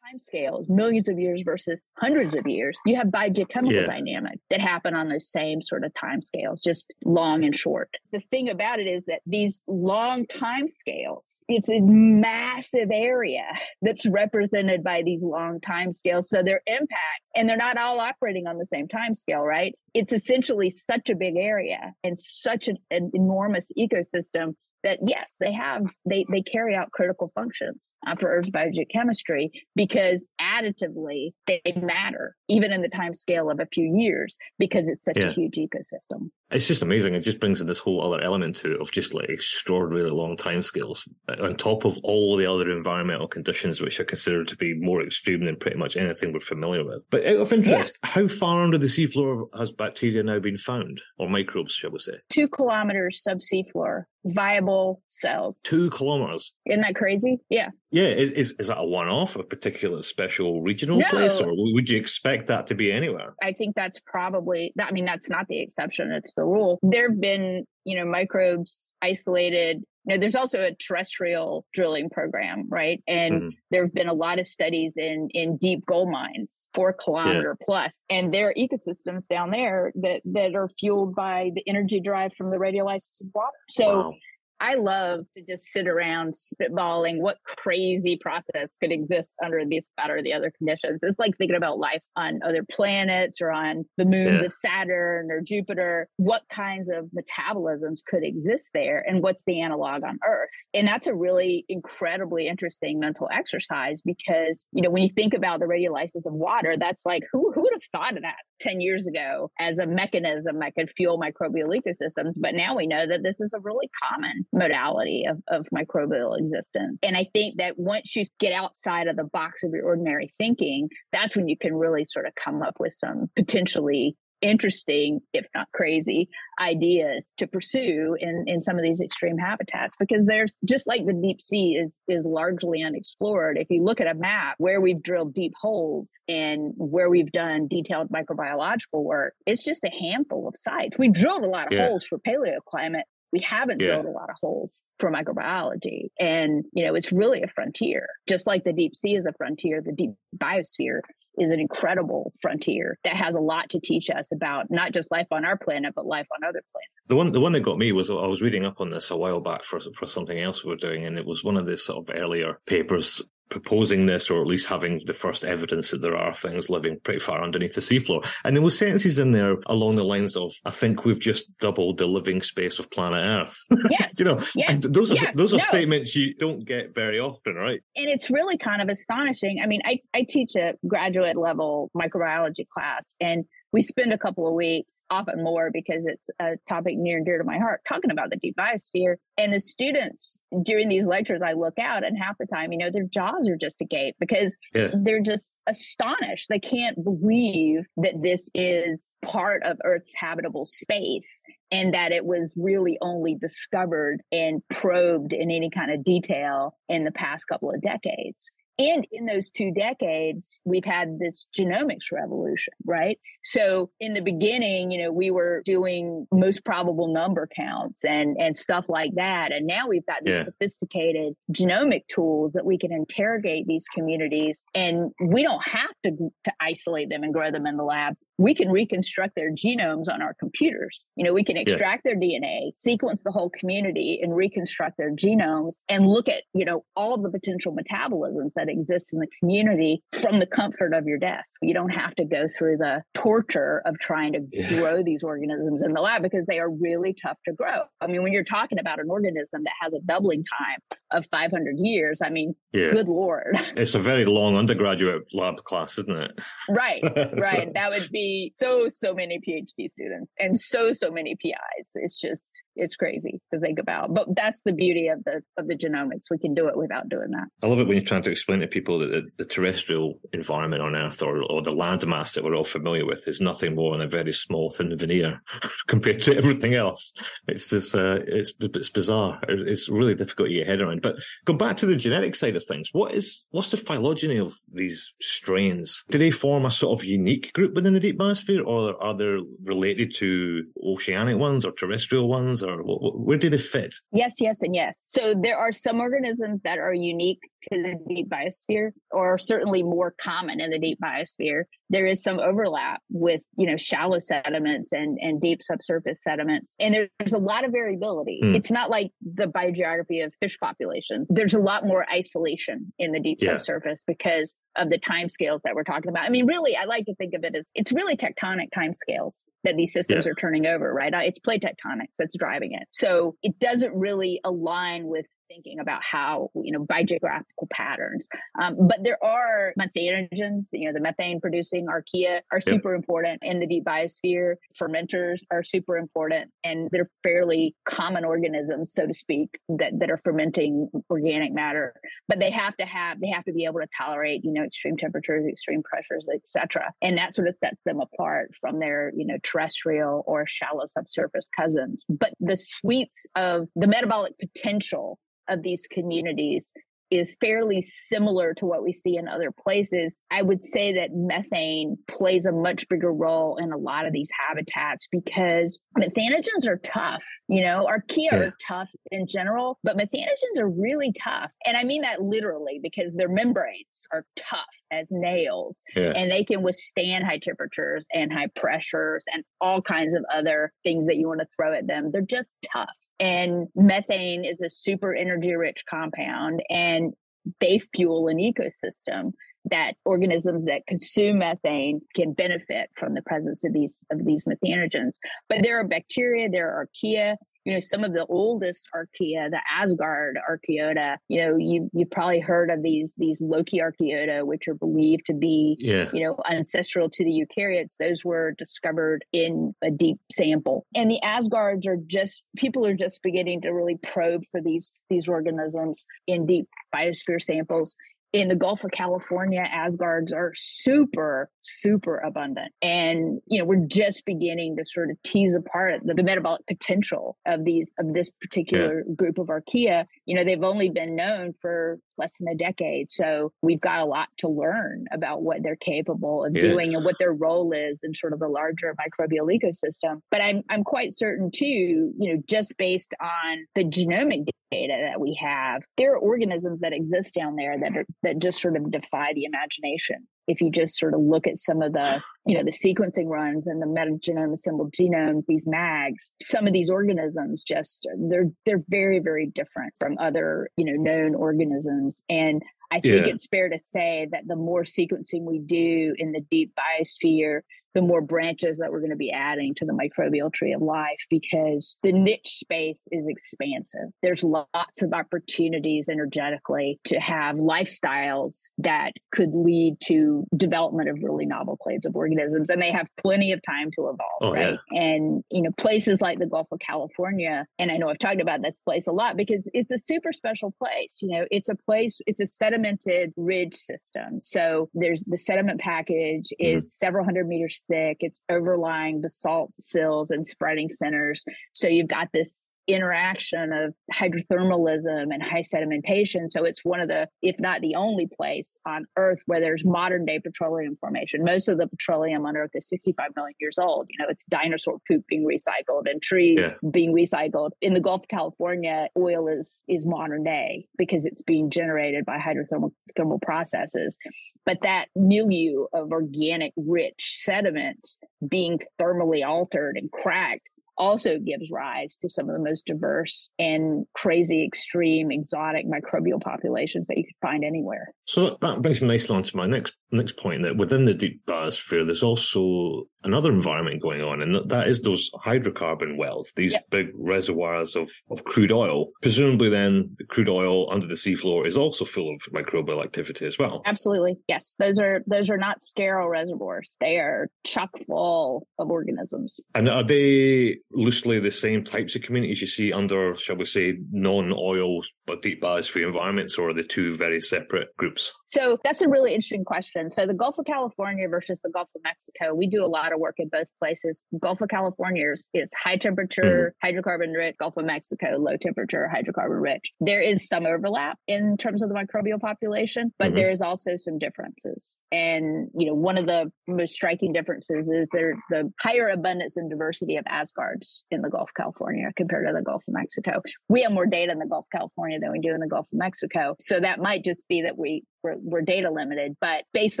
time scales millions of years versus hundreds of years you have biogeochemical Yeah. dynamics that happen on those same sort of time scales just long and short the thing about it is that these long time scales it's a massive area that's represented by these long time scales so their impact and they're not all operating on the same time scale right it's essentially such a big area and such an, an enormous ecosystem that yes they have they they carry out critical functions uh, for earth's biogeochemistry because additively they matter even in the time scale of a few years because it's such Yeah. a huge ecosystem It's just amazing. It just brings in this whole other element to it of just like extraordinarily long time scales uh, on top of all the other environmental conditions, which are considered to be more extreme than pretty much anything we're familiar with. But out of interest, how far under the seafloor has bacteria now been found, or microbes, shall we say? two kilometers subsea floor viable cells Two kilometers. isn't that crazy yeah Yeah, is is, is that a one-off, a particular special regional No. place, or would you expect that to be anywhere? I think that's probably, I mean, that's not the exception, it's the rule. There have been, you know, microbes isolated. You know, there's also a terrestrial drilling program, right? And Mhm. there have been a lot of studies in in deep gold mines, four kilometer plus, and there are ecosystems down there that that are fueled by the energy derived from the radiolysis of water. So Wow. I love to just sit around spitballing what crazy process could exist under these that or the other conditions. It's like thinking about life on other planets or on the moons yeah. of Saturn or Jupiter. What kinds of metabolisms could exist there and what's the analog on Earth? And that's a really incredibly interesting mental exercise because, you know, when you think about the radiolysis of water, that's like who who would have thought of that 10 years ago as a mechanism that could fuel microbial ecosystems? But now we know that this is a really common modality of, of microbial existence. And I think that once you get outside of the box of your ordinary thinking, that's when you can really sort of come up with some potentially interesting, if not crazy, ideas to pursue in, in some of these extreme habitats because there's just like the deep sea is is largely unexplored. If you look at a map where we've drilled deep holes and where we've done detailed microbiological work, it's just a handful of sites. We've drilled a lot of yeah. holes for paleoclimate, we haven't yeah. drilled a lot of holes for microbiology. And, you know, it's really a frontier. Just like the deep sea is a frontier, the deep biosphere is an incredible frontier that has a lot to teach us about not just life on our planet, but life on other planets. The one, the one that got me was I was reading up on this a while back for for something else we were doing, and it was one of the sort of earlier papers proposing this or at least having the first evidence that there are things living pretty far underneath the seafloor. And there were sentences in there along the lines of, I think we've just doubled the living space of planet Earth. Yes. you know, yes, those are, yes, those are no. statements you don't get very often, right? And it's really kind of astonishing. I mean, I, I teach a graduate level microbiology class and we spend a couple of weeks, often more because it's a topic near and dear to my heart, talking about the deep biosphere. And the students during these lectures, I look out and half the time, you know, their jaws are just agape because yeah. they're just astonished. They can't believe that this is part of Earth's habitable space and that it was really only discovered and probed in any kind of detail in the past couple of decades. And in those two decades, we've had this genomics revolution, right? So in the beginning, you know, we were doing most probable number counts and, and stuff like that. And now we've got these yeah. sophisticated genomic tools that we can interrogate these communities and we don't have to, to isolate them and grow them in the lab we can reconstruct their genomes on our computers. You know, we can extract yeah. their DNA, sequence the whole community and reconstruct their genomes and look at, you know, all of the potential metabolisms that exist in the community from the comfort of your desk. You don't have to go through the torture of trying to yeah. grow these organisms in the lab because they are really tough to grow. I mean, when you're talking about an organism that has a doubling time of 500 years, I mean, yeah. good Lord. It's a very long undergraduate lab class, isn't it? Right, right. so. That would be so so many phd students and so so many pis it's just it's crazy to think about but that's the beauty of the of the genomics we can do it without doing that i love it when you're trying to explain to people that the, the terrestrial environment on earth or, or the landmass that we're all familiar with is nothing more than a very small thin veneer compared to everything else it's just uh, it's it's bizarre it's really difficult to get your head around but go back to the genetic side of things what is what's the phylogeny of these strains do they form a sort of unique group within the deep biosphere, or are they related to oceanic ones or terrestrial ones, or where do they fit? Yes, yes, and yes. So there are some organisms that are unique to the deep biosphere, or certainly more common in the deep biosphere. There is some overlap with, you know, shallow sediments and, and deep subsurface sediments. And there's a lot of variability. Mm. It's not like the biogeography of fish populations. There's a lot more isolation in the deep yeah. subsurface because of the time scales that we're talking about. I mean, really, I like to think of it as it's really tectonic time scales that these systems yeah. are turning over, right? It's plate tectonics that's driving it. So it doesn't really align with thinking about how you know biogeographical patterns. Um, but there are methanogens you know the methane producing archaea are super yep. important in the deep biosphere. Fermenters are super important and they're fairly common organisms so to speak that, that are fermenting organic matter. But they have to have they have to be able to tolerate you know extreme temperatures extreme pressures etc and that sort of sets them apart from their you know terrestrial or shallow subsurface cousins. But the suites of the metabolic potential of these communities is fairly similar to what we see in other places. I would say that methane plays a much bigger role in a lot of these habitats because methanogens are tough. You know, archaea yeah. are tough in general, but methanogens are really tough. And I mean that literally because their membranes are tough as nails yeah. and they can withstand high temperatures and high pressures and all kinds of other things that you want to throw at them. They're just tough. And methane is a super energy rich compound and they fuel an ecosystem that organisms that consume methane can benefit from the presence of these of these methanogens. But there are bacteria, there are archaea, you know, some of the oldest archaea, the Asgard archaeota, you know, you you've probably heard of these these Loki archaeota, which are believed to be, yeah. you know, ancestral to the eukaryotes. Those were discovered in a deep sample. And the Asgards are just people are just beginning to really probe for these these organisms in deep biosphere samples in the Gulf of California, Asgards are super, super abundant. And, you know, we're just beginning to sort of tease apart the, the metabolic potential of these, of this particular yeah. group of archaea. You know, they've only been known for less than a decade. So we've got a lot to learn about what they're capable of yeah. doing and what their role is in sort of the larger microbial ecosystem. But I'm, I'm quite certain too, you know, just based on the genomic data that we have, there are organisms that exist down there that are, that just sort of defy the imagination. If you just sort of look at some of the, you know, the sequencing runs and the metagenome assembled genomes, these MAGs, some of these organisms just they're they're very very different from other you know known organisms, and I think yeah. it's fair to say that the more sequencing we do in the deep biosphere, the more branches that we're going to be adding to the microbial tree of life because the niche space is expansive. There's lots of opportunities energetically to have lifestyles that could lead to development of really novel clades of organisms and they have plenty of time to evolve, oh, right? Yeah. And you know, places like the Gulf of California, and I know I've talked about this place a lot because it's a super special place. You know, it's a place, it's a sedimented ridge system. So there's the sediment package is mm-hmm. several hundred meters thick. It's overlying basalt sills and spreading centers. So you've got this interaction of hydrothermalism and high sedimentation. So it's one of the, if not the only place on Earth where there's modern day petroleum formation. Most of the petroleum on Earth is 65 million years old. You know, it's dinosaur poop being recycled and trees yeah. being recycled. In the Gulf of California, oil is is modern day because it's being generated by hydrothermal thermal processes. But that milieu of organic rich sediments being thermally altered and cracked also gives rise to some of the most diverse and crazy, extreme, exotic microbial populations that you could find anywhere. So that brings me nicely on to my next next point that within the deep biosphere, there's also another environment going on, and that is those hydrocarbon wells, these yep. big reservoirs of, of crude oil. Presumably, then the crude oil under the seafloor is also full of microbial activity as well. Absolutely, yes. Those are those are not sterile reservoirs; they are chock full of organisms. And are they loosely the same types of communities you see under, shall we say, non-oil but deep biosphere environments, or are they two very separate groups? So that's a really interesting question. So the Gulf of California versus the Gulf of Mexico, we do a lot of work in both places. Gulf of California is, is high temperature, mm-hmm. hydrocarbon rich. Gulf of Mexico, low temperature, hydrocarbon rich. There is some overlap in terms of the microbial population, but mm-hmm. there is also some differences. And you know, one of the most striking differences is there the higher abundance and diversity of Asgards in the Gulf of California compared to the Gulf of Mexico. We have more data in the Gulf of California than we do in the Gulf of Mexico. So that might just be that we we're, we're, data limited, but based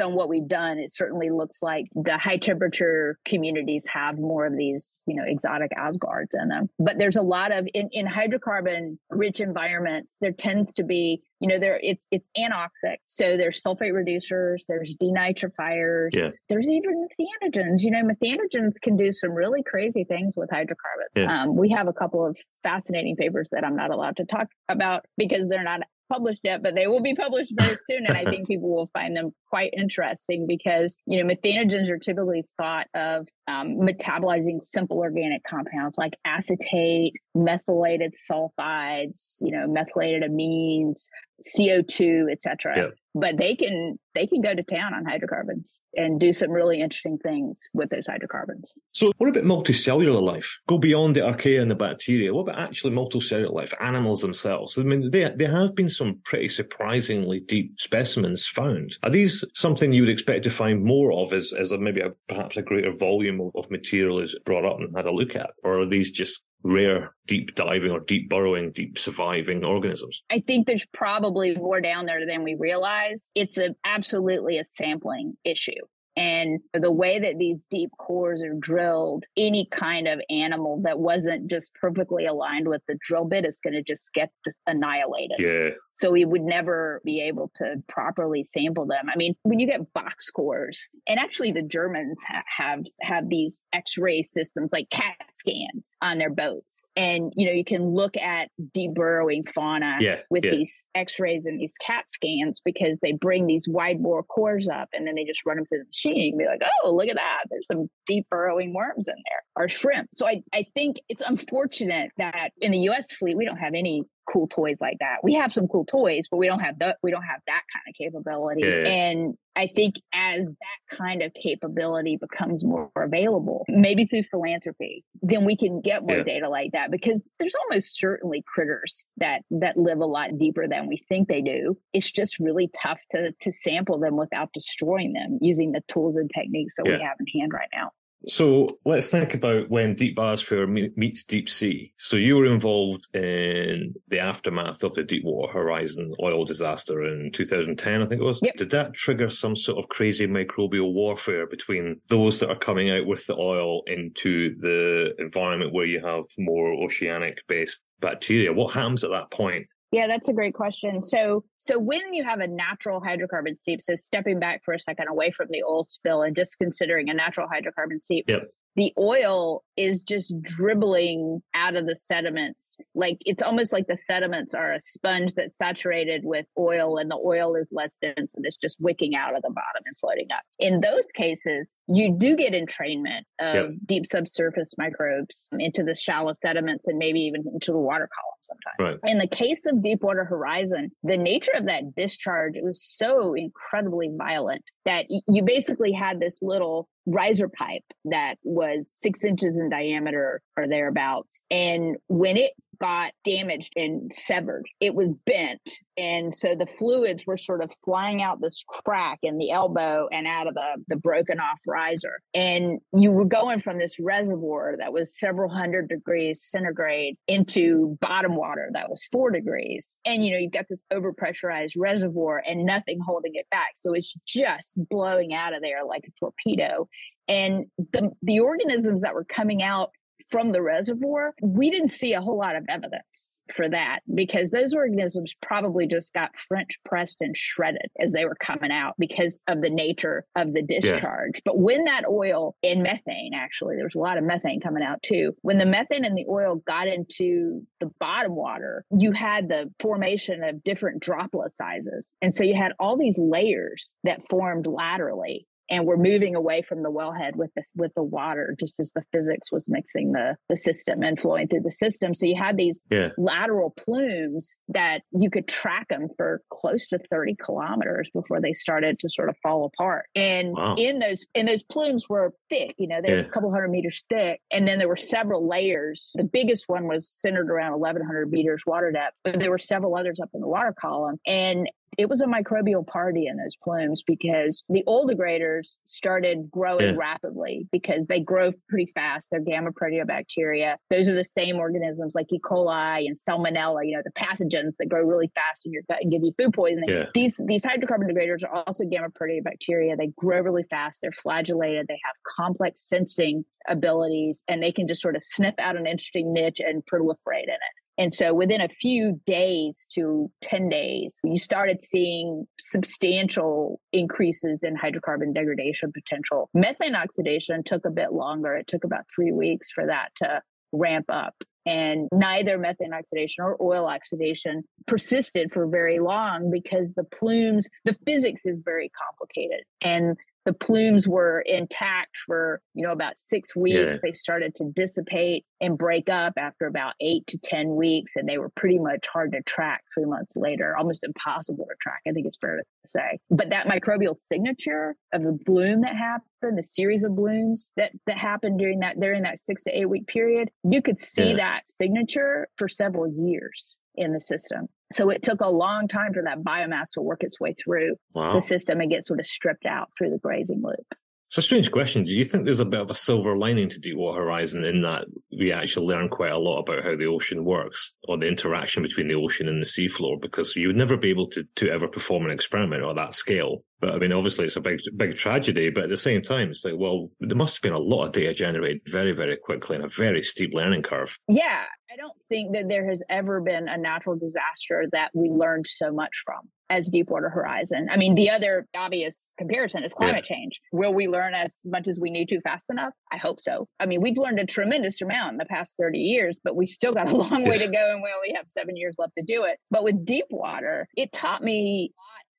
on what we've done, it certainly looks like the high temperature communities have more of these, you know, exotic Asgards in them. But there's a lot of in, in hydrocarbon rich environments, there tends to be, you know, there it's it's anoxic. So there's sulfate reducers, there's denitrifiers, yeah. there's even methanogens. You know, methanogens can do some really crazy things with hydrocarbons. Yeah. Um, we have a couple of fascinating papers that I'm not allowed to talk about because they're not published yet, but they will be published very soon. And I think people will find them quite interesting because, you know, methanogens are typically thought of um, metabolizing simple organic compounds like acetate, methylated sulfides, you know, methylated amines, CO2, etc. Yep. But they can they can go to town on hydrocarbons and do some really interesting things with those hydrocarbons. So what about multicellular life? Go beyond the archaea and the bacteria. What about actually multicellular life, animals themselves? I mean, there, there have been some pretty surprisingly deep specimens found. Are these something you would expect to find more of as, as a, maybe a, perhaps a greater volume of, of material is brought up and had a look at? Or are these just rare deep diving or deep burrowing, deep surviving organisms? I think there's probably more down there than we realize. It's a absolutely a sampling issue. And the way that these deep cores are drilled, any kind of animal that wasn't just perfectly aligned with the drill bit is going to just get annihilated. Yeah. So we would never be able to properly sample them. I mean, when you get box cores, and actually the Germans ha- have have these X-ray systems like CAT scans on their boats, and you know you can look at deep burrowing fauna yeah, with yeah. these X-rays and these CAT scans because they bring these wide bore cores up, and then they just run them through the machine and be like, oh, look at that, there's some deep burrowing worms in there or shrimp. So I I think it's unfortunate that in the U.S. fleet we don't have any cool toys like that. We have some cool toys, but we don't have that. We don't have that kind of capability. Yeah. And I think as that kind of capability becomes more available, maybe through philanthropy, then we can get more Yeah. data like that because there's almost certainly critters that that live a lot deeper than we think they do. It's just really tough to to sample them without destroying them using the tools and techniques that Yeah. we have in hand right now. So let's think about when Deep Biosphere meets Deep Sea. So you were involved in the aftermath of the Deepwater Horizon oil disaster in 2010, I think it was. Yep. Did that trigger some sort of crazy microbial warfare between those that are coming out with the oil into the environment where you have more oceanic based bacteria? What happens at that point? Yeah, that's a great question. So, so when you have a natural hydrocarbon seep, so stepping back for a second away from the oil spill and just considering a natural hydrocarbon seep, Yep. the oil is just dribbling out of the sediments. Like it's almost like the sediments are a sponge that's saturated with oil and the oil is less dense and it's just wicking out of the bottom and floating up. In those cases, you do get entrainment of Yep. deep subsurface microbes into the shallow sediments and maybe even into the water column sometimes. Right. In the case of Deepwater Horizon, the nature of that discharge was so incredibly violent that you basically had this little riser pipe that was six inches in diameter or thereabouts. And when it got damaged and severed, it was bent. And so the fluids were sort of flying out this crack in the elbow and out of the, the broken off riser. And you were going from this reservoir that was several hundred degrees centigrade into bottom water that was four degrees. And you know, you've got this overpressurized reservoir and nothing holding it back. So it's just blowing out of there like a torpedo. And the the organisms that were coming out from the reservoir, we didn't see a whole lot of evidence for that because those organisms probably just got French pressed and shredded as they were coming out because of the nature of the discharge. But when that oil and methane, actually, there was a lot of methane coming out too. When the methane and the oil got into the bottom water, you had the formation of different droplet sizes. And so you had all these layers that formed laterally and we're moving away from the wellhead with the with the water just as the physics was mixing the the system and flowing through the system so you had these Yeah. lateral plumes that you could track them for close to 30 kilometers before they started to sort of fall apart and Wow. in those and those plumes were thick you know they were Yeah. a couple hundred meters thick and then there were several layers the biggest one was centered around 1100 meters water depth but there were several others up in the water column and it was a microbial party in those plumes because the oil degraders started growing Yeah. rapidly because they grow pretty fast. They're gamma proteobacteria. Those are the same organisms like E. coli and Salmonella, you know, the pathogens that grow really fast in your gut and give you food poisoning. Yeah. These these hydrocarbon degraders are also gamma proteobacteria. They grow really fast. They're flagellated. They have complex sensing abilities and they can just sort of sniff out an interesting niche and proliferate in it. And so within a few days to 10 days, you started seeing substantial increases in hydrocarbon degradation potential. Methane oxidation took a bit longer. It took about three weeks for that to ramp up. And neither methane oxidation or oil oxidation persisted for very long because the plumes, the physics is very complicated. And the plumes were intact for you know about six weeks Yeah. they started to dissipate and break up after about eight to ten weeks and they were pretty much hard to track three months later almost impossible to track i think it's fair to say but that microbial signature of the bloom that happened the series of blooms that that happened during that during that six to eight week period you could see Yeah. that signature for several years in the system so it took a long time for that biomass to work its way through Wow. the system and get sort of stripped out through the grazing loop. It's a strange question. Do you think there's a bit of a silver lining to Deepwater Horizon in that we actually learn quite a lot about how the ocean works or the interaction between the ocean and the seafloor? Because you would never be able to, to ever perform an experiment on that scale. But I mean, obviously it's a big, big tragedy, but at the same time, it's like, well, there must have been a lot of data generated very, very quickly and a very steep learning curve. Yeah. I don't think that there has ever been a natural disaster that we learned so much from as Deepwater Horizon. I mean, the other obvious comparison is climate yeah. change. Will we learn as much as we need to fast enough? I hope so. I mean, we've learned a tremendous amount in the past 30 years, but we still got a long way to go and we only have seven years left to do it. But with Deepwater, it taught me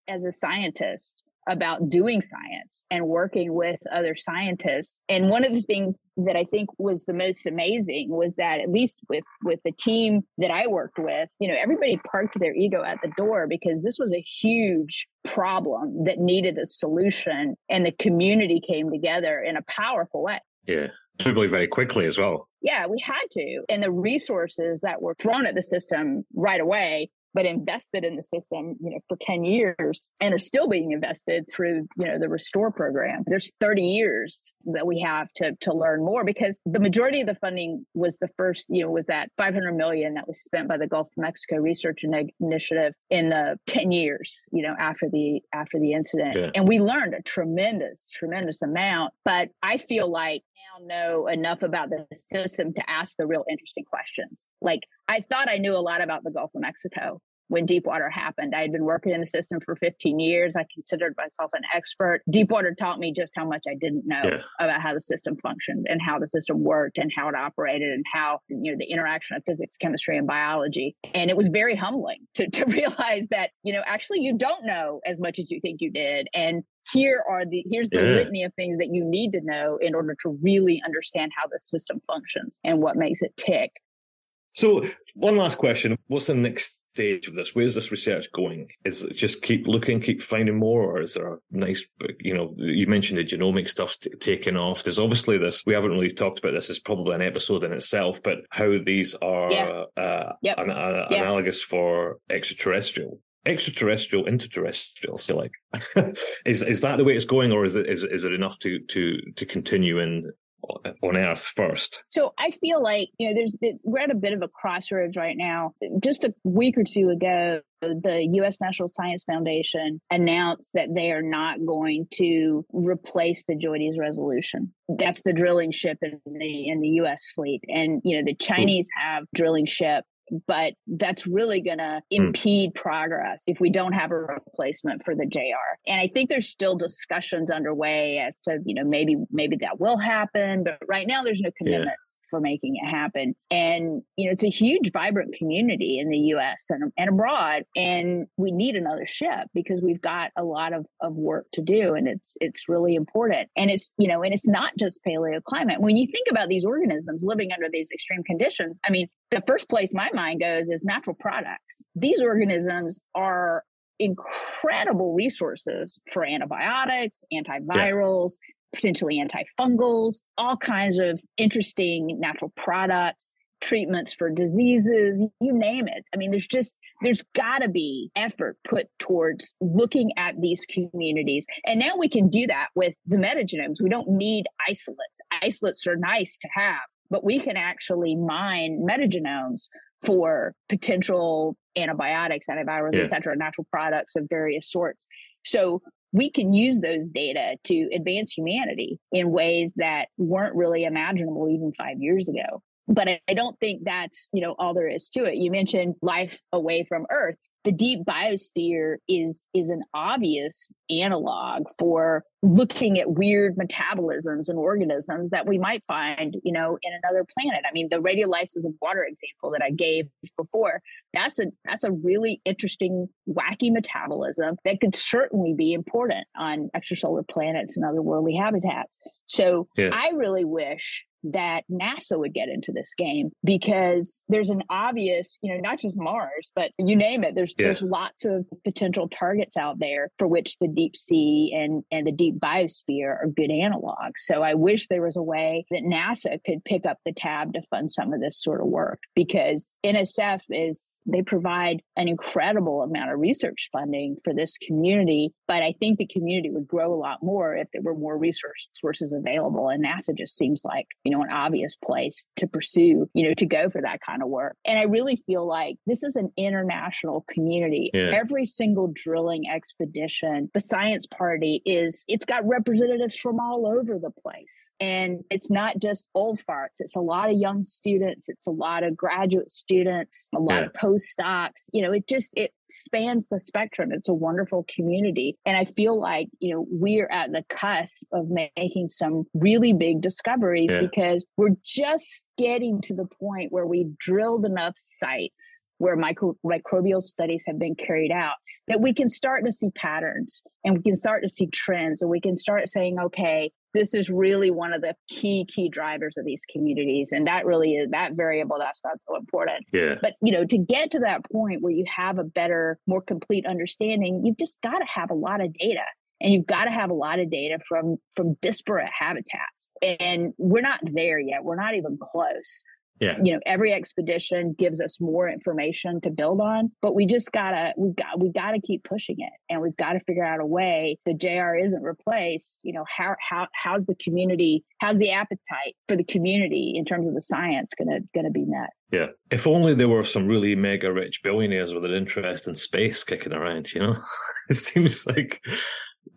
as a scientist about doing science and working with other scientists. And one of the things that I think was the most amazing was that at least with with the team that I worked with, you know, everybody parked their ego at the door because this was a huge problem that needed a solution and the community came together in a powerful way. Yeah. Probably very quickly as well. Yeah, we had to. And the resources that were thrown at the system right away but invested in the system, you know, for 10 years and are still being invested through, you know, the restore program. There's 30 years that we have to to learn more because the majority of the funding was the first, you know, was that 500 million that was spent by the Gulf of Mexico Research Initiative in the 10 years, you know, after the after the incident. Yeah. And we learned a tremendous tremendous amount, but I feel like now know enough about the system to ask the real interesting questions. Like I thought I knew a lot about the Gulf of Mexico when Deepwater happened. I had been working in the system for 15 years. I considered myself an expert. Deepwater taught me just how much I didn't know yeah. about how the system functioned and how the system worked and how it operated and how, you know, the interaction of physics, chemistry, and biology. And it was very humbling to, to realize that, you know, actually you don't know as much as you think you did. And here are the here's the yeah. litany of things that you need to know in order to really understand how the system functions and what makes it tick so, one last question: What's the next stage of this? Where's this research going? Is it just keep looking, keep finding more, or is there a nice, you know, you mentioned the genomic stuff t- taking off. There's obviously this. We haven't really talked about this. It's probably an episode in itself, but how these are yeah. uh, yep. an, uh, yeah. analogous for extraterrestrial extraterrestrial interterrestrial so like is is that the way it's going or is it is, is it enough to to to continue in on earth first so i feel like you know there's we're at a bit of a crossroads right now just a week or two ago the US National Science Foundation announced that they are not going to replace the JOIDES resolution. That's the drilling ship in the in the US fleet. And you know, the hmm. Chinese have drilling ship but that's really going to hmm. impede progress if we don't have a replacement for the JR. And I think there's still discussions underway as to, you know, maybe maybe that will happen, but right now there's no commitment. For making it happen. And, you know, it's a huge, vibrant community in the US and, and abroad. And we need another ship because we've got a lot of, of work to do. And it's it's really important. And it's, you know, and it's not just paleoclimate. When you think about these organisms living under these extreme conditions, I mean, the first place my mind goes is natural products. These organisms are incredible resources for antibiotics, antivirals, potentially antifungals, all kinds of interesting natural products, treatments for diseases, you name it. I mean, there's just, there's got to be effort put towards looking at these communities. And now we can do that with the metagenomes. We don't need isolates. Isolates are nice to have, but we can actually mine metagenomes for potential antibiotics, antivirals, yeah. et cetera, natural products of various sorts. So we can use those data to advance humanity in ways that weren't really imaginable even five years ago. But I don't think that's, you know, all there is to it. You mentioned life away from Earth the deep biosphere is is an obvious analog for looking at weird metabolisms and organisms that we might find you know in another planet i mean the radiolysis of water example that i gave before that's a that's a really interesting wacky metabolism that could certainly be important on extrasolar planets and other worldly habitats so yeah. i really wish that NASA would get into this game because there's an obvious, you know, not just Mars, but you name it. There's yeah. there's lots of potential targets out there for which the deep sea and and the deep biosphere are good analogs. So I wish there was a way that NASA could pick up the tab to fund some of this sort of work because NSF is they provide an incredible amount of research funding for this community, but I think the community would grow a lot more if there were more resource sources available and NASA just seems like you know, an obvious place to pursue, you know, to go for that kind of work. And I really feel like this is an international community. Yeah. Every single drilling expedition, the science party is, it's got representatives from all over the place. And it's not just old farts, it's a lot of young students, it's a lot of graduate students, a lot yeah. of postdocs. You know, it just, it spans the spectrum. It's a wonderful community. And I feel like, you know, we're at the cusp of making some really big discoveries yeah. because we're just getting to the point where we drilled enough sites where micro, microbial studies have been carried out that we can start to see patterns and we can start to see trends and we can start saying okay this is really one of the key key drivers of these communities. And that really is that variable that's not so important. Yeah. But you know to get to that point where you have a better more complete understanding you've just got to have a lot of data and you've got to have a lot of data from from disparate habitats and we're not there yet we're not even close yeah. You know, every expedition gives us more information to build on, but we just gotta we got we gotta keep pushing it and we've got to figure out a way the JR isn't replaced. You know, how how how's the community, how's the appetite for the community in terms of the science gonna gonna be met? Yeah. If only there were some really mega rich billionaires with an interest in space kicking around, you know? it seems like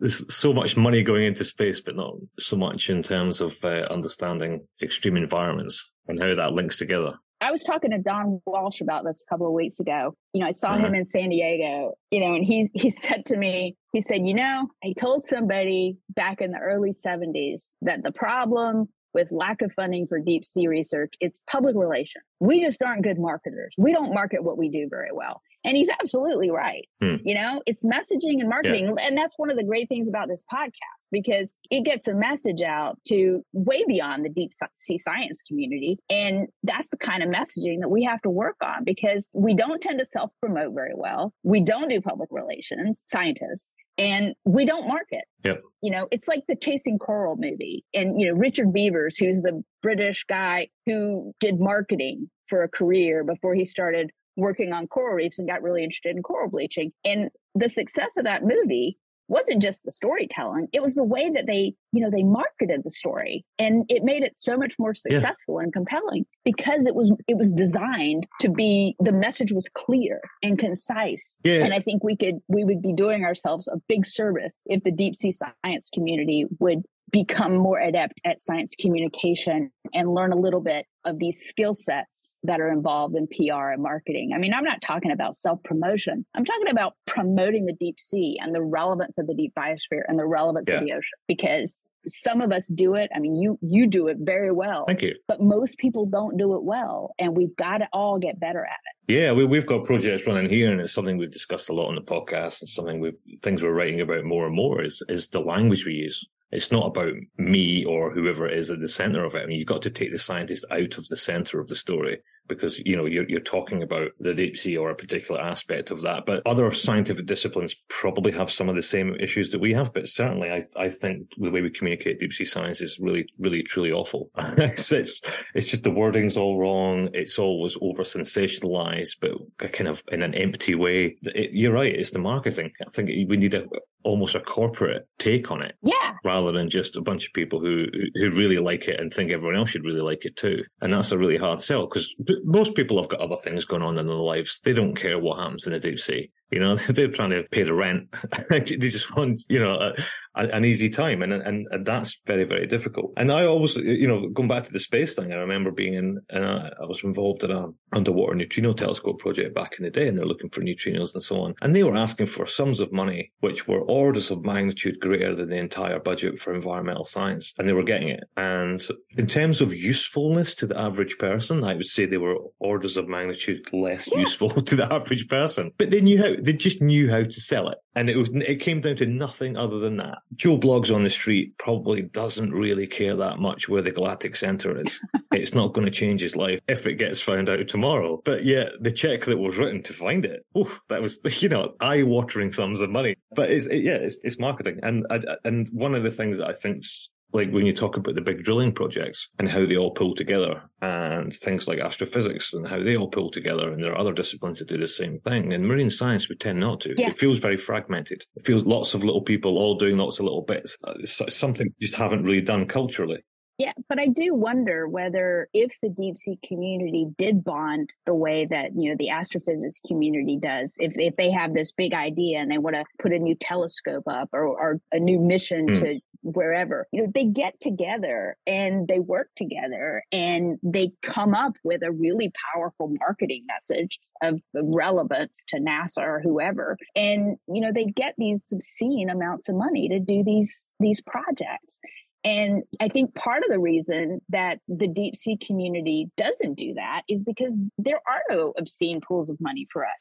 there's so much money going into space, but not so much in terms of uh, understanding extreme environments and how that links together. I was talking to Don Walsh about this a couple of weeks ago. You know, I saw uh-huh. him in San Diego, you know, and he he said to me, he said, you know, I told somebody back in the early 70s that the problem with lack of funding for deep sea research, it's public relations. We just aren't good marketers. We don't market what we do very well. And he's absolutely right. Hmm. You know, it's messaging and marketing. Yeah. And that's one of the great things about this podcast because it gets a message out to way beyond the deep sea science community. And that's the kind of messaging that we have to work on because we don't tend to self promote very well. We don't do public relations, scientists and we don't market. Yep. You know, it's like the Chasing Coral movie. And, you know, Richard Vevers, who's the British guy who did marketing for a career before he started working on coral reefs and got really interested in coral bleaching. And the success of that movie wasn't just the storytelling it was the way that they you know they marketed the story and it made it so much more successful yeah. and compelling because it was it was designed to be the message was clear and concise yeah. and i think we could we would be doing ourselves a big service if the deep sea science community would become more adept at science communication and learn a little bit of these skill sets that are involved in PR and marketing. I mean, I'm not talking about self promotion. I'm talking about promoting the deep sea and the relevance of the deep biosphere and the relevance yeah. of the ocean because some of us do it. I mean, you you do it very well. Thank you. But most people don't do it well, and we've got to all get better at it. Yeah, we, we've got projects running here, and it's something we've discussed a lot on the podcast, and something we things we're writing about more and more is is the language we use. It's not about me or whoever is at the center of it. I mean, you've got to take the scientist out of the center of the story because you know you're, you're talking about the deep sea or a particular aspect of that but other scientific disciplines probably have some of the same issues that we have but certainly i, I think the way we communicate deep sea science is really really truly awful it's, it's, it's just the wording's all wrong it's always over sensationalized but kind of in an empty way it, you're right it's the marketing i think we need a almost a corporate take on it. Yeah. Rather than just a bunch of people who who really like it and think everyone else should really like it too. And that's a really hard sell because most people have got other things going on in their lives. They don't care what happens in the deep sea. You know, they're trying to pay the rent. they just want, you know, an easy time. And, and, and that's very, very difficult. And I always, you know, going back to the space thing, I remember being in, and I, I was involved in a underwater neutrino telescope project back in the day and they're looking for neutrinos and so on. And they were asking for sums of money, which were orders of magnitude greater than the entire budget for environmental science. And they were getting it. And in terms of usefulness to the average person, I would say they were orders of magnitude less yeah. useful to the average person. But they knew how, they just knew how to sell it. And it was, it came down to nothing other than that. Joe Bloggs on the street probably doesn't really care that much where the galactic center is. it's not going to change his life if it gets found out tomorrow. But yeah, the check that was written to find it, oof, that was you know eye watering sums of money. But it's it, yeah, it's, it's marketing, and and one of the things that I think's like when you talk about the big drilling projects and how they all pull together and things like astrophysics and how they all pull together and there are other disciplines that do the same thing. In marine science we tend not to. Yeah. it feels very fragmented. It feels lots of little people all doing lots of little bits. Uh, it's something we just haven't really done culturally Yeah, but I do wonder whether if the deep sea community did bond the way that you know the astrophysics community does, if if they have this big idea and they want to put a new telescope up or, or a new mission Hmm. to wherever, you know, they get together and they work together and they come up with a really powerful marketing message of of relevance to NASA or whoever. And you know, they get these obscene amounts of money to do these these projects. And I think part of the reason that the deep sea community doesn't do that is because there are no obscene pools of money for us,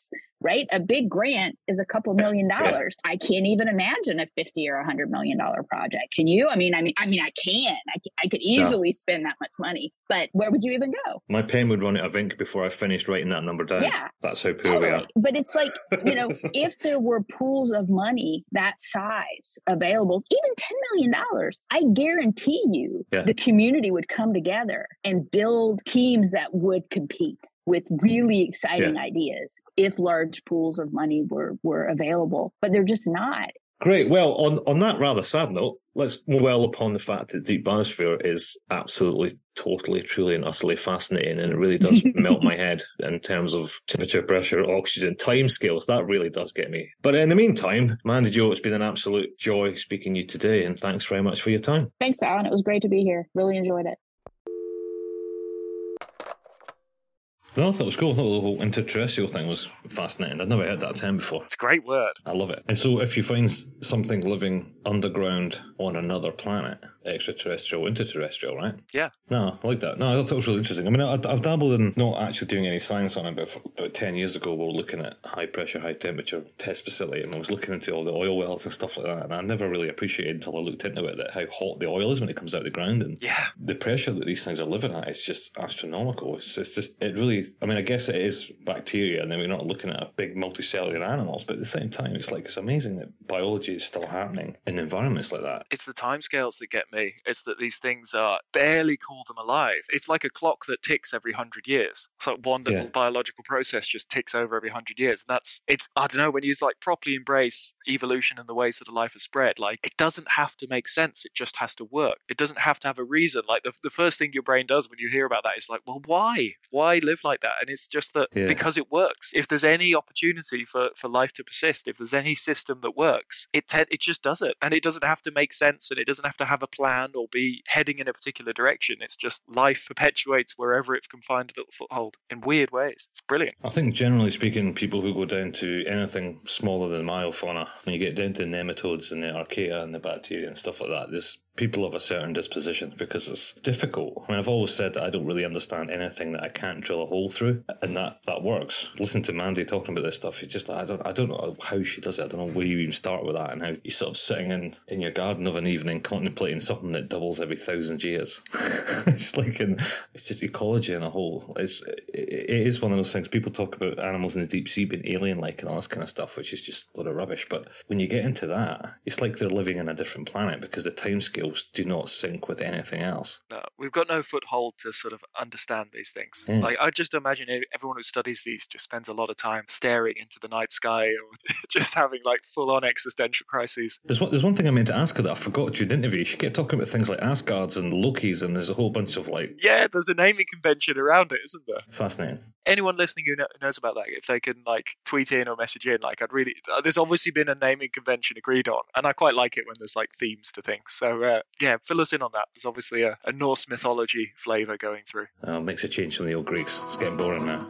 right? A big grant is a couple million dollars. I can't even imagine a 50 or a hundred million dollar project. Can you? I mean, I mean, I mean, I can. I, can, I could easily spend that much money, but where would you even go? my pen would run out of ink before i finished writing that number down Yeah. that's how poor we are But it's like, you know, if there were pools of money that size available, even $10 million, I guarantee you Yeah. the community would come together and build teams that would compete with really exciting ideas if large pools of money were, were available. But they're just not. Great. Well, on, on that rather sad note, let's dwell upon the fact that deep biosphere is absolutely, totally, truly, and utterly fascinating, and it really does melt my head in terms of temperature, pressure, oxygen, time scales. That really does get me. But in the meantime, Mandy Joye, it's been an absolute joy speaking to you today, and thanks very much for your time. Thanks, Alan. It was great to be here. Really enjoyed it. No, I thought it was cool. I thought the whole interterrestrial thing was fascinating. I'd never heard that term before. It's a great word. I love it. And so, if you find something living underground on another planet, extraterrestrial, interterrestrial, right? Yeah. No, I like that. No, I thought it was really interesting. I mean, I, I've dabbled in not actually doing any science on it, but about 10 years ago, we were looking at high pressure, high temperature test facility, and I was looking into all the oil wells and stuff like that. And I never really appreciated until I looked into it that how hot the oil is when it comes out of the ground. And Yeah. the pressure that these things are living at is just astronomical. It's, it's just, it really, I mean, I guess it is bacteria, and then we're not looking at a big multicellular animals, but at the same time, it's like, it's amazing that biology is still happening in environments like that. It's the timescales that get me. It's that these things are barely call them alive. It's like a clock that ticks every hundred years. So one little Yeah. biological process just ticks over every hundred years. And that's it's I don't know, when you like properly embrace evolution and the ways that a life has spread, like it doesn't have to make sense. It just has to work. It doesn't have to have a reason. Like the, the first thing your brain does when you hear about that is like, well, why? Why live like that? And it's just that Yeah. because it works. If there's any opportunity for, for life to persist, if there's any system that works, it te- it just does it. And it doesn't have to make sense and it doesn't have to have a plan or be heading in a particular direction. It's just life perpetuates wherever it can find a little foothold in weird ways. It's brilliant. I think generally speaking, people who go down to anything smaller than meiofauna, when you get down to nematodes and the archaea and the bacteria and stuff like that, there's people of a certain disposition because it's difficult. I mean, I've always said that I don't really understand anything that I can't drill a hole through, and that that works. Listen to Mandy talking about this stuff. You just I don't I don't know how she does it. I don't know where you even start with that, and how you're sort of sitting in in your garden of an evening contemplating something that doubles every thousand years. it's like in it's just ecology in a whole. It's it, it is one of those things. People talk about animals in the deep sea being alien-like and all this kind of stuff, which is just a lot of rubbish. But when you get into that, it's like they're living in a different planet because the timescales do not sync with anything else. No, we've got no foothold to sort of understand these things. Yeah. Like I just imagine everyone who studies these just spends a lot of time staring into the night sky or just having like full-on existential crises. There's one, there's one thing I meant to ask her that I forgot during the interview. She kept talking about things like Asgards and Lokis, and there's a whole bunch of like Yeah, there's a naming convention around it, isn't there? fascinating. anyone listening who knows about that, if they can like tweet in or message in, like I'd really. uh, There's obviously been a naming convention agreed on, and I quite like it when there's like themes to things. So uh, yeah, fill us in on that. There's obviously a, a Norse mythology flavour going through. Uh, makes a change from the old Greeks. It's getting boring now.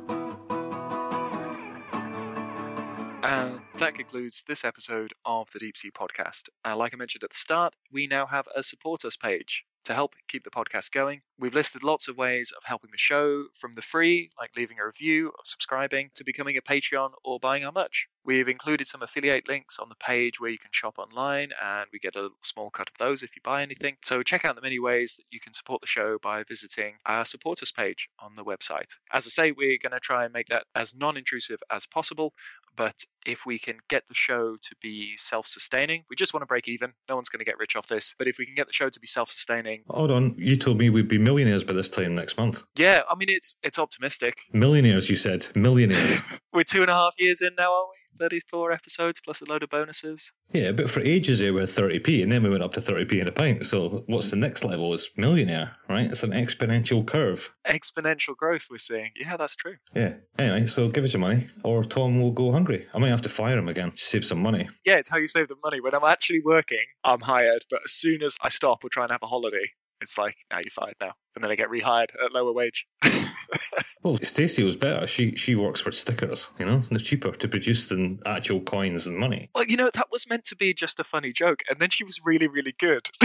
And that concludes this episode of the Deep Sea Podcast. Uh, like I mentioned at the start, we now have a support us page. To help keep the podcast going. We've listed lots of ways of helping the show from the free, like leaving a review or subscribing, to becoming a Patreon or buying our merch. We've included some affiliate links on the page where you can shop online, and we get a small cut of those if you buy anything. So check out the many ways that you can support the show by visiting our support us page on the website. As I say, we're going to try and make that as non intrusive as possible, but if we can get the show to be self sustaining, we just want to break even. No one's going to get rich off this, but if we can get the show to be self sustaining. Hold on, you told me we'd be millionaires by this time next month. Yeah, I mean, it's, it's optimistic. Millionaires, you said. Millionaires. we're two and a half years in now, aren't we? 34 episodes plus a load of bonuses. Yeah, but for ages they were 30p and then we went up to 30p in a pint. So what's the next level? It's millionaire, right? It's an exponential curve. Exponential growth we're seeing. Yeah, that's true. Yeah. Anyway, so give us your money or Thom will go hungry. I might have to fire him again to save some money. Yeah, it's how you save the money. When I'm actually working, I'm hired, but as soon as I stop or try and have a holiday, it's like, now you're fired now. And then I get rehired at lower wage. well, Stacey was better. She she works for stickers, you know, they're cheaper to produce than actual coins and money. Well, you know, that was meant to be just a funny joke, and then she was really, really good.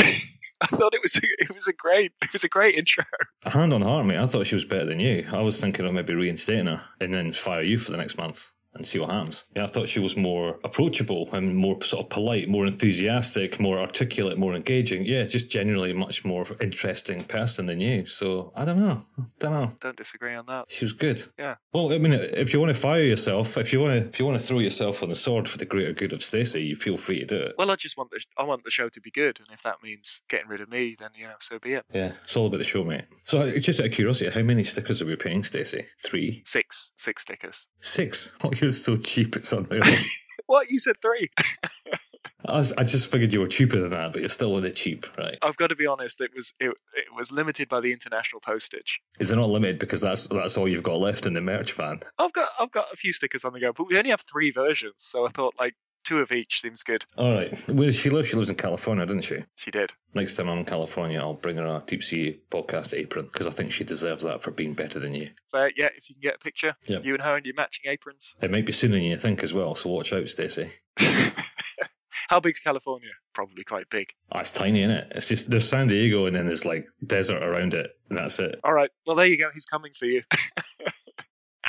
I thought it was a, it was a great it was a great intro. Hand on heart, mate. I thought she was better than you. I was thinking of maybe reinstating her and then fire you for the next month and see what happens. Yeah, I thought she was more approachable and more sort of polite, more enthusiastic, more articulate, more engaging. Yeah, just generally much more interesting person than you. So I don't know. Don't know. Don't disagree on that. She was good. Yeah. Well, I mean, if you want to fire yourself, if you want to, if you want to throw yourself on the sword for the greater good of Stacey, you feel free to do it. Well, I just want the I want the show to be good, and if that means getting rid of me, then you know, so be it. Yeah, it's all about the show, mate. So, just out of curiosity, how many stickers are we paying, Stacey? Three, six, six stickers. Six. Oh, you're so cheap. It's unreal. what you said three? I, was, I, just figured you were cheaper than that, but you're still with it cheap, right? I've got to be honest. It was it, it was limited by the international postage. Is it not limited because that's that's all you've got left in the merch van? I've got I've got a few stickers on the go, but we only have three versions, so I thought like two of each seems good. All right. Where does she live? She lives in California, doesn't she? She did. Next time I'm in California, I'll bring her a Deep Sea podcast apron because I think she deserves that for being better than you. But yeah, if you can get a picture, yep. you and her and your matching aprons. It might be sooner than you think as well, so watch out, Stacey. How big's California? Probably quite big. Oh, it's tiny, isn't it? It's just there's San Diego and then there's like desert around it, and that's it. All right. Well, there you go. He's coming for you.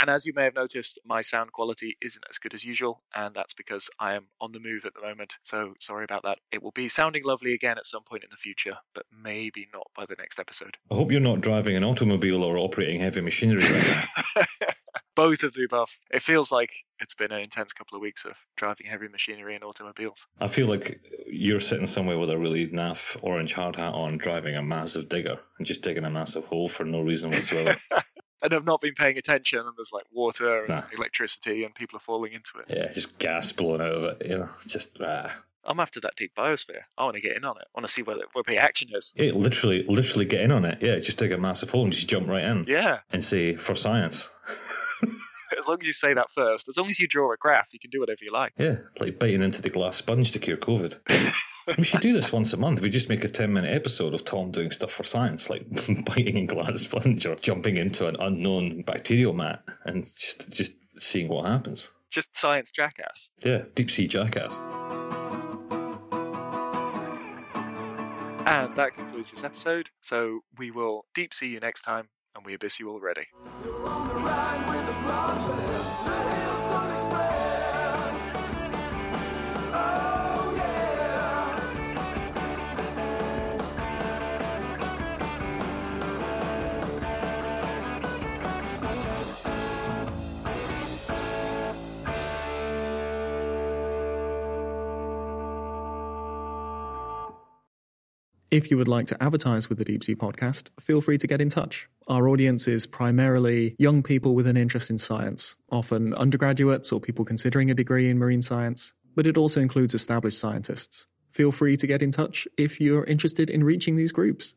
And as you may have noticed, my sound quality isn't as good as usual, and that's because I am on the move at the moment. So sorry about that. It will be sounding lovely again at some point in the future, but maybe not by the next episode. I hope you're not driving an automobile or operating heavy machinery right now. Both of the above. It feels like it's been an intense couple of weeks of driving heavy machinery and automobiles. I feel like you're sitting somewhere with a really naff orange hard hat on, driving a massive digger and just digging a massive hole for no reason whatsoever. and I've not been paying attention, and there's like water and nah. electricity, and people are falling into it. Yeah, just gas blowing out of it. You know, just ah. I'm after that deep biosphere. I want to get in on it. I want to see where the, where the action is. Yeah, literally, literally get in on it. Yeah, just dig a massive hole and just jump right in. Yeah, and say for science. as long as you say that first, as long as you draw a graph, you can do whatever you like. Yeah, like biting into the glass sponge to cure COVID. we should do this once a month. We just make a 10 minute episode of Thom doing stuff for science, like biting a glass sponge or jumping into an unknown bacterial mat and just, just seeing what happens. Just science jackass. Yeah, deep sea jackass. And that concludes this episode. So we will deep see you next time, and we abyss you already. If you would like to advertise with the Deep Sea podcast, feel free to get in touch. Our audience is primarily young people with an interest in science, often undergraduates or people considering a degree in marine science, but it also includes established scientists. Feel free to get in touch if you're interested in reaching these groups.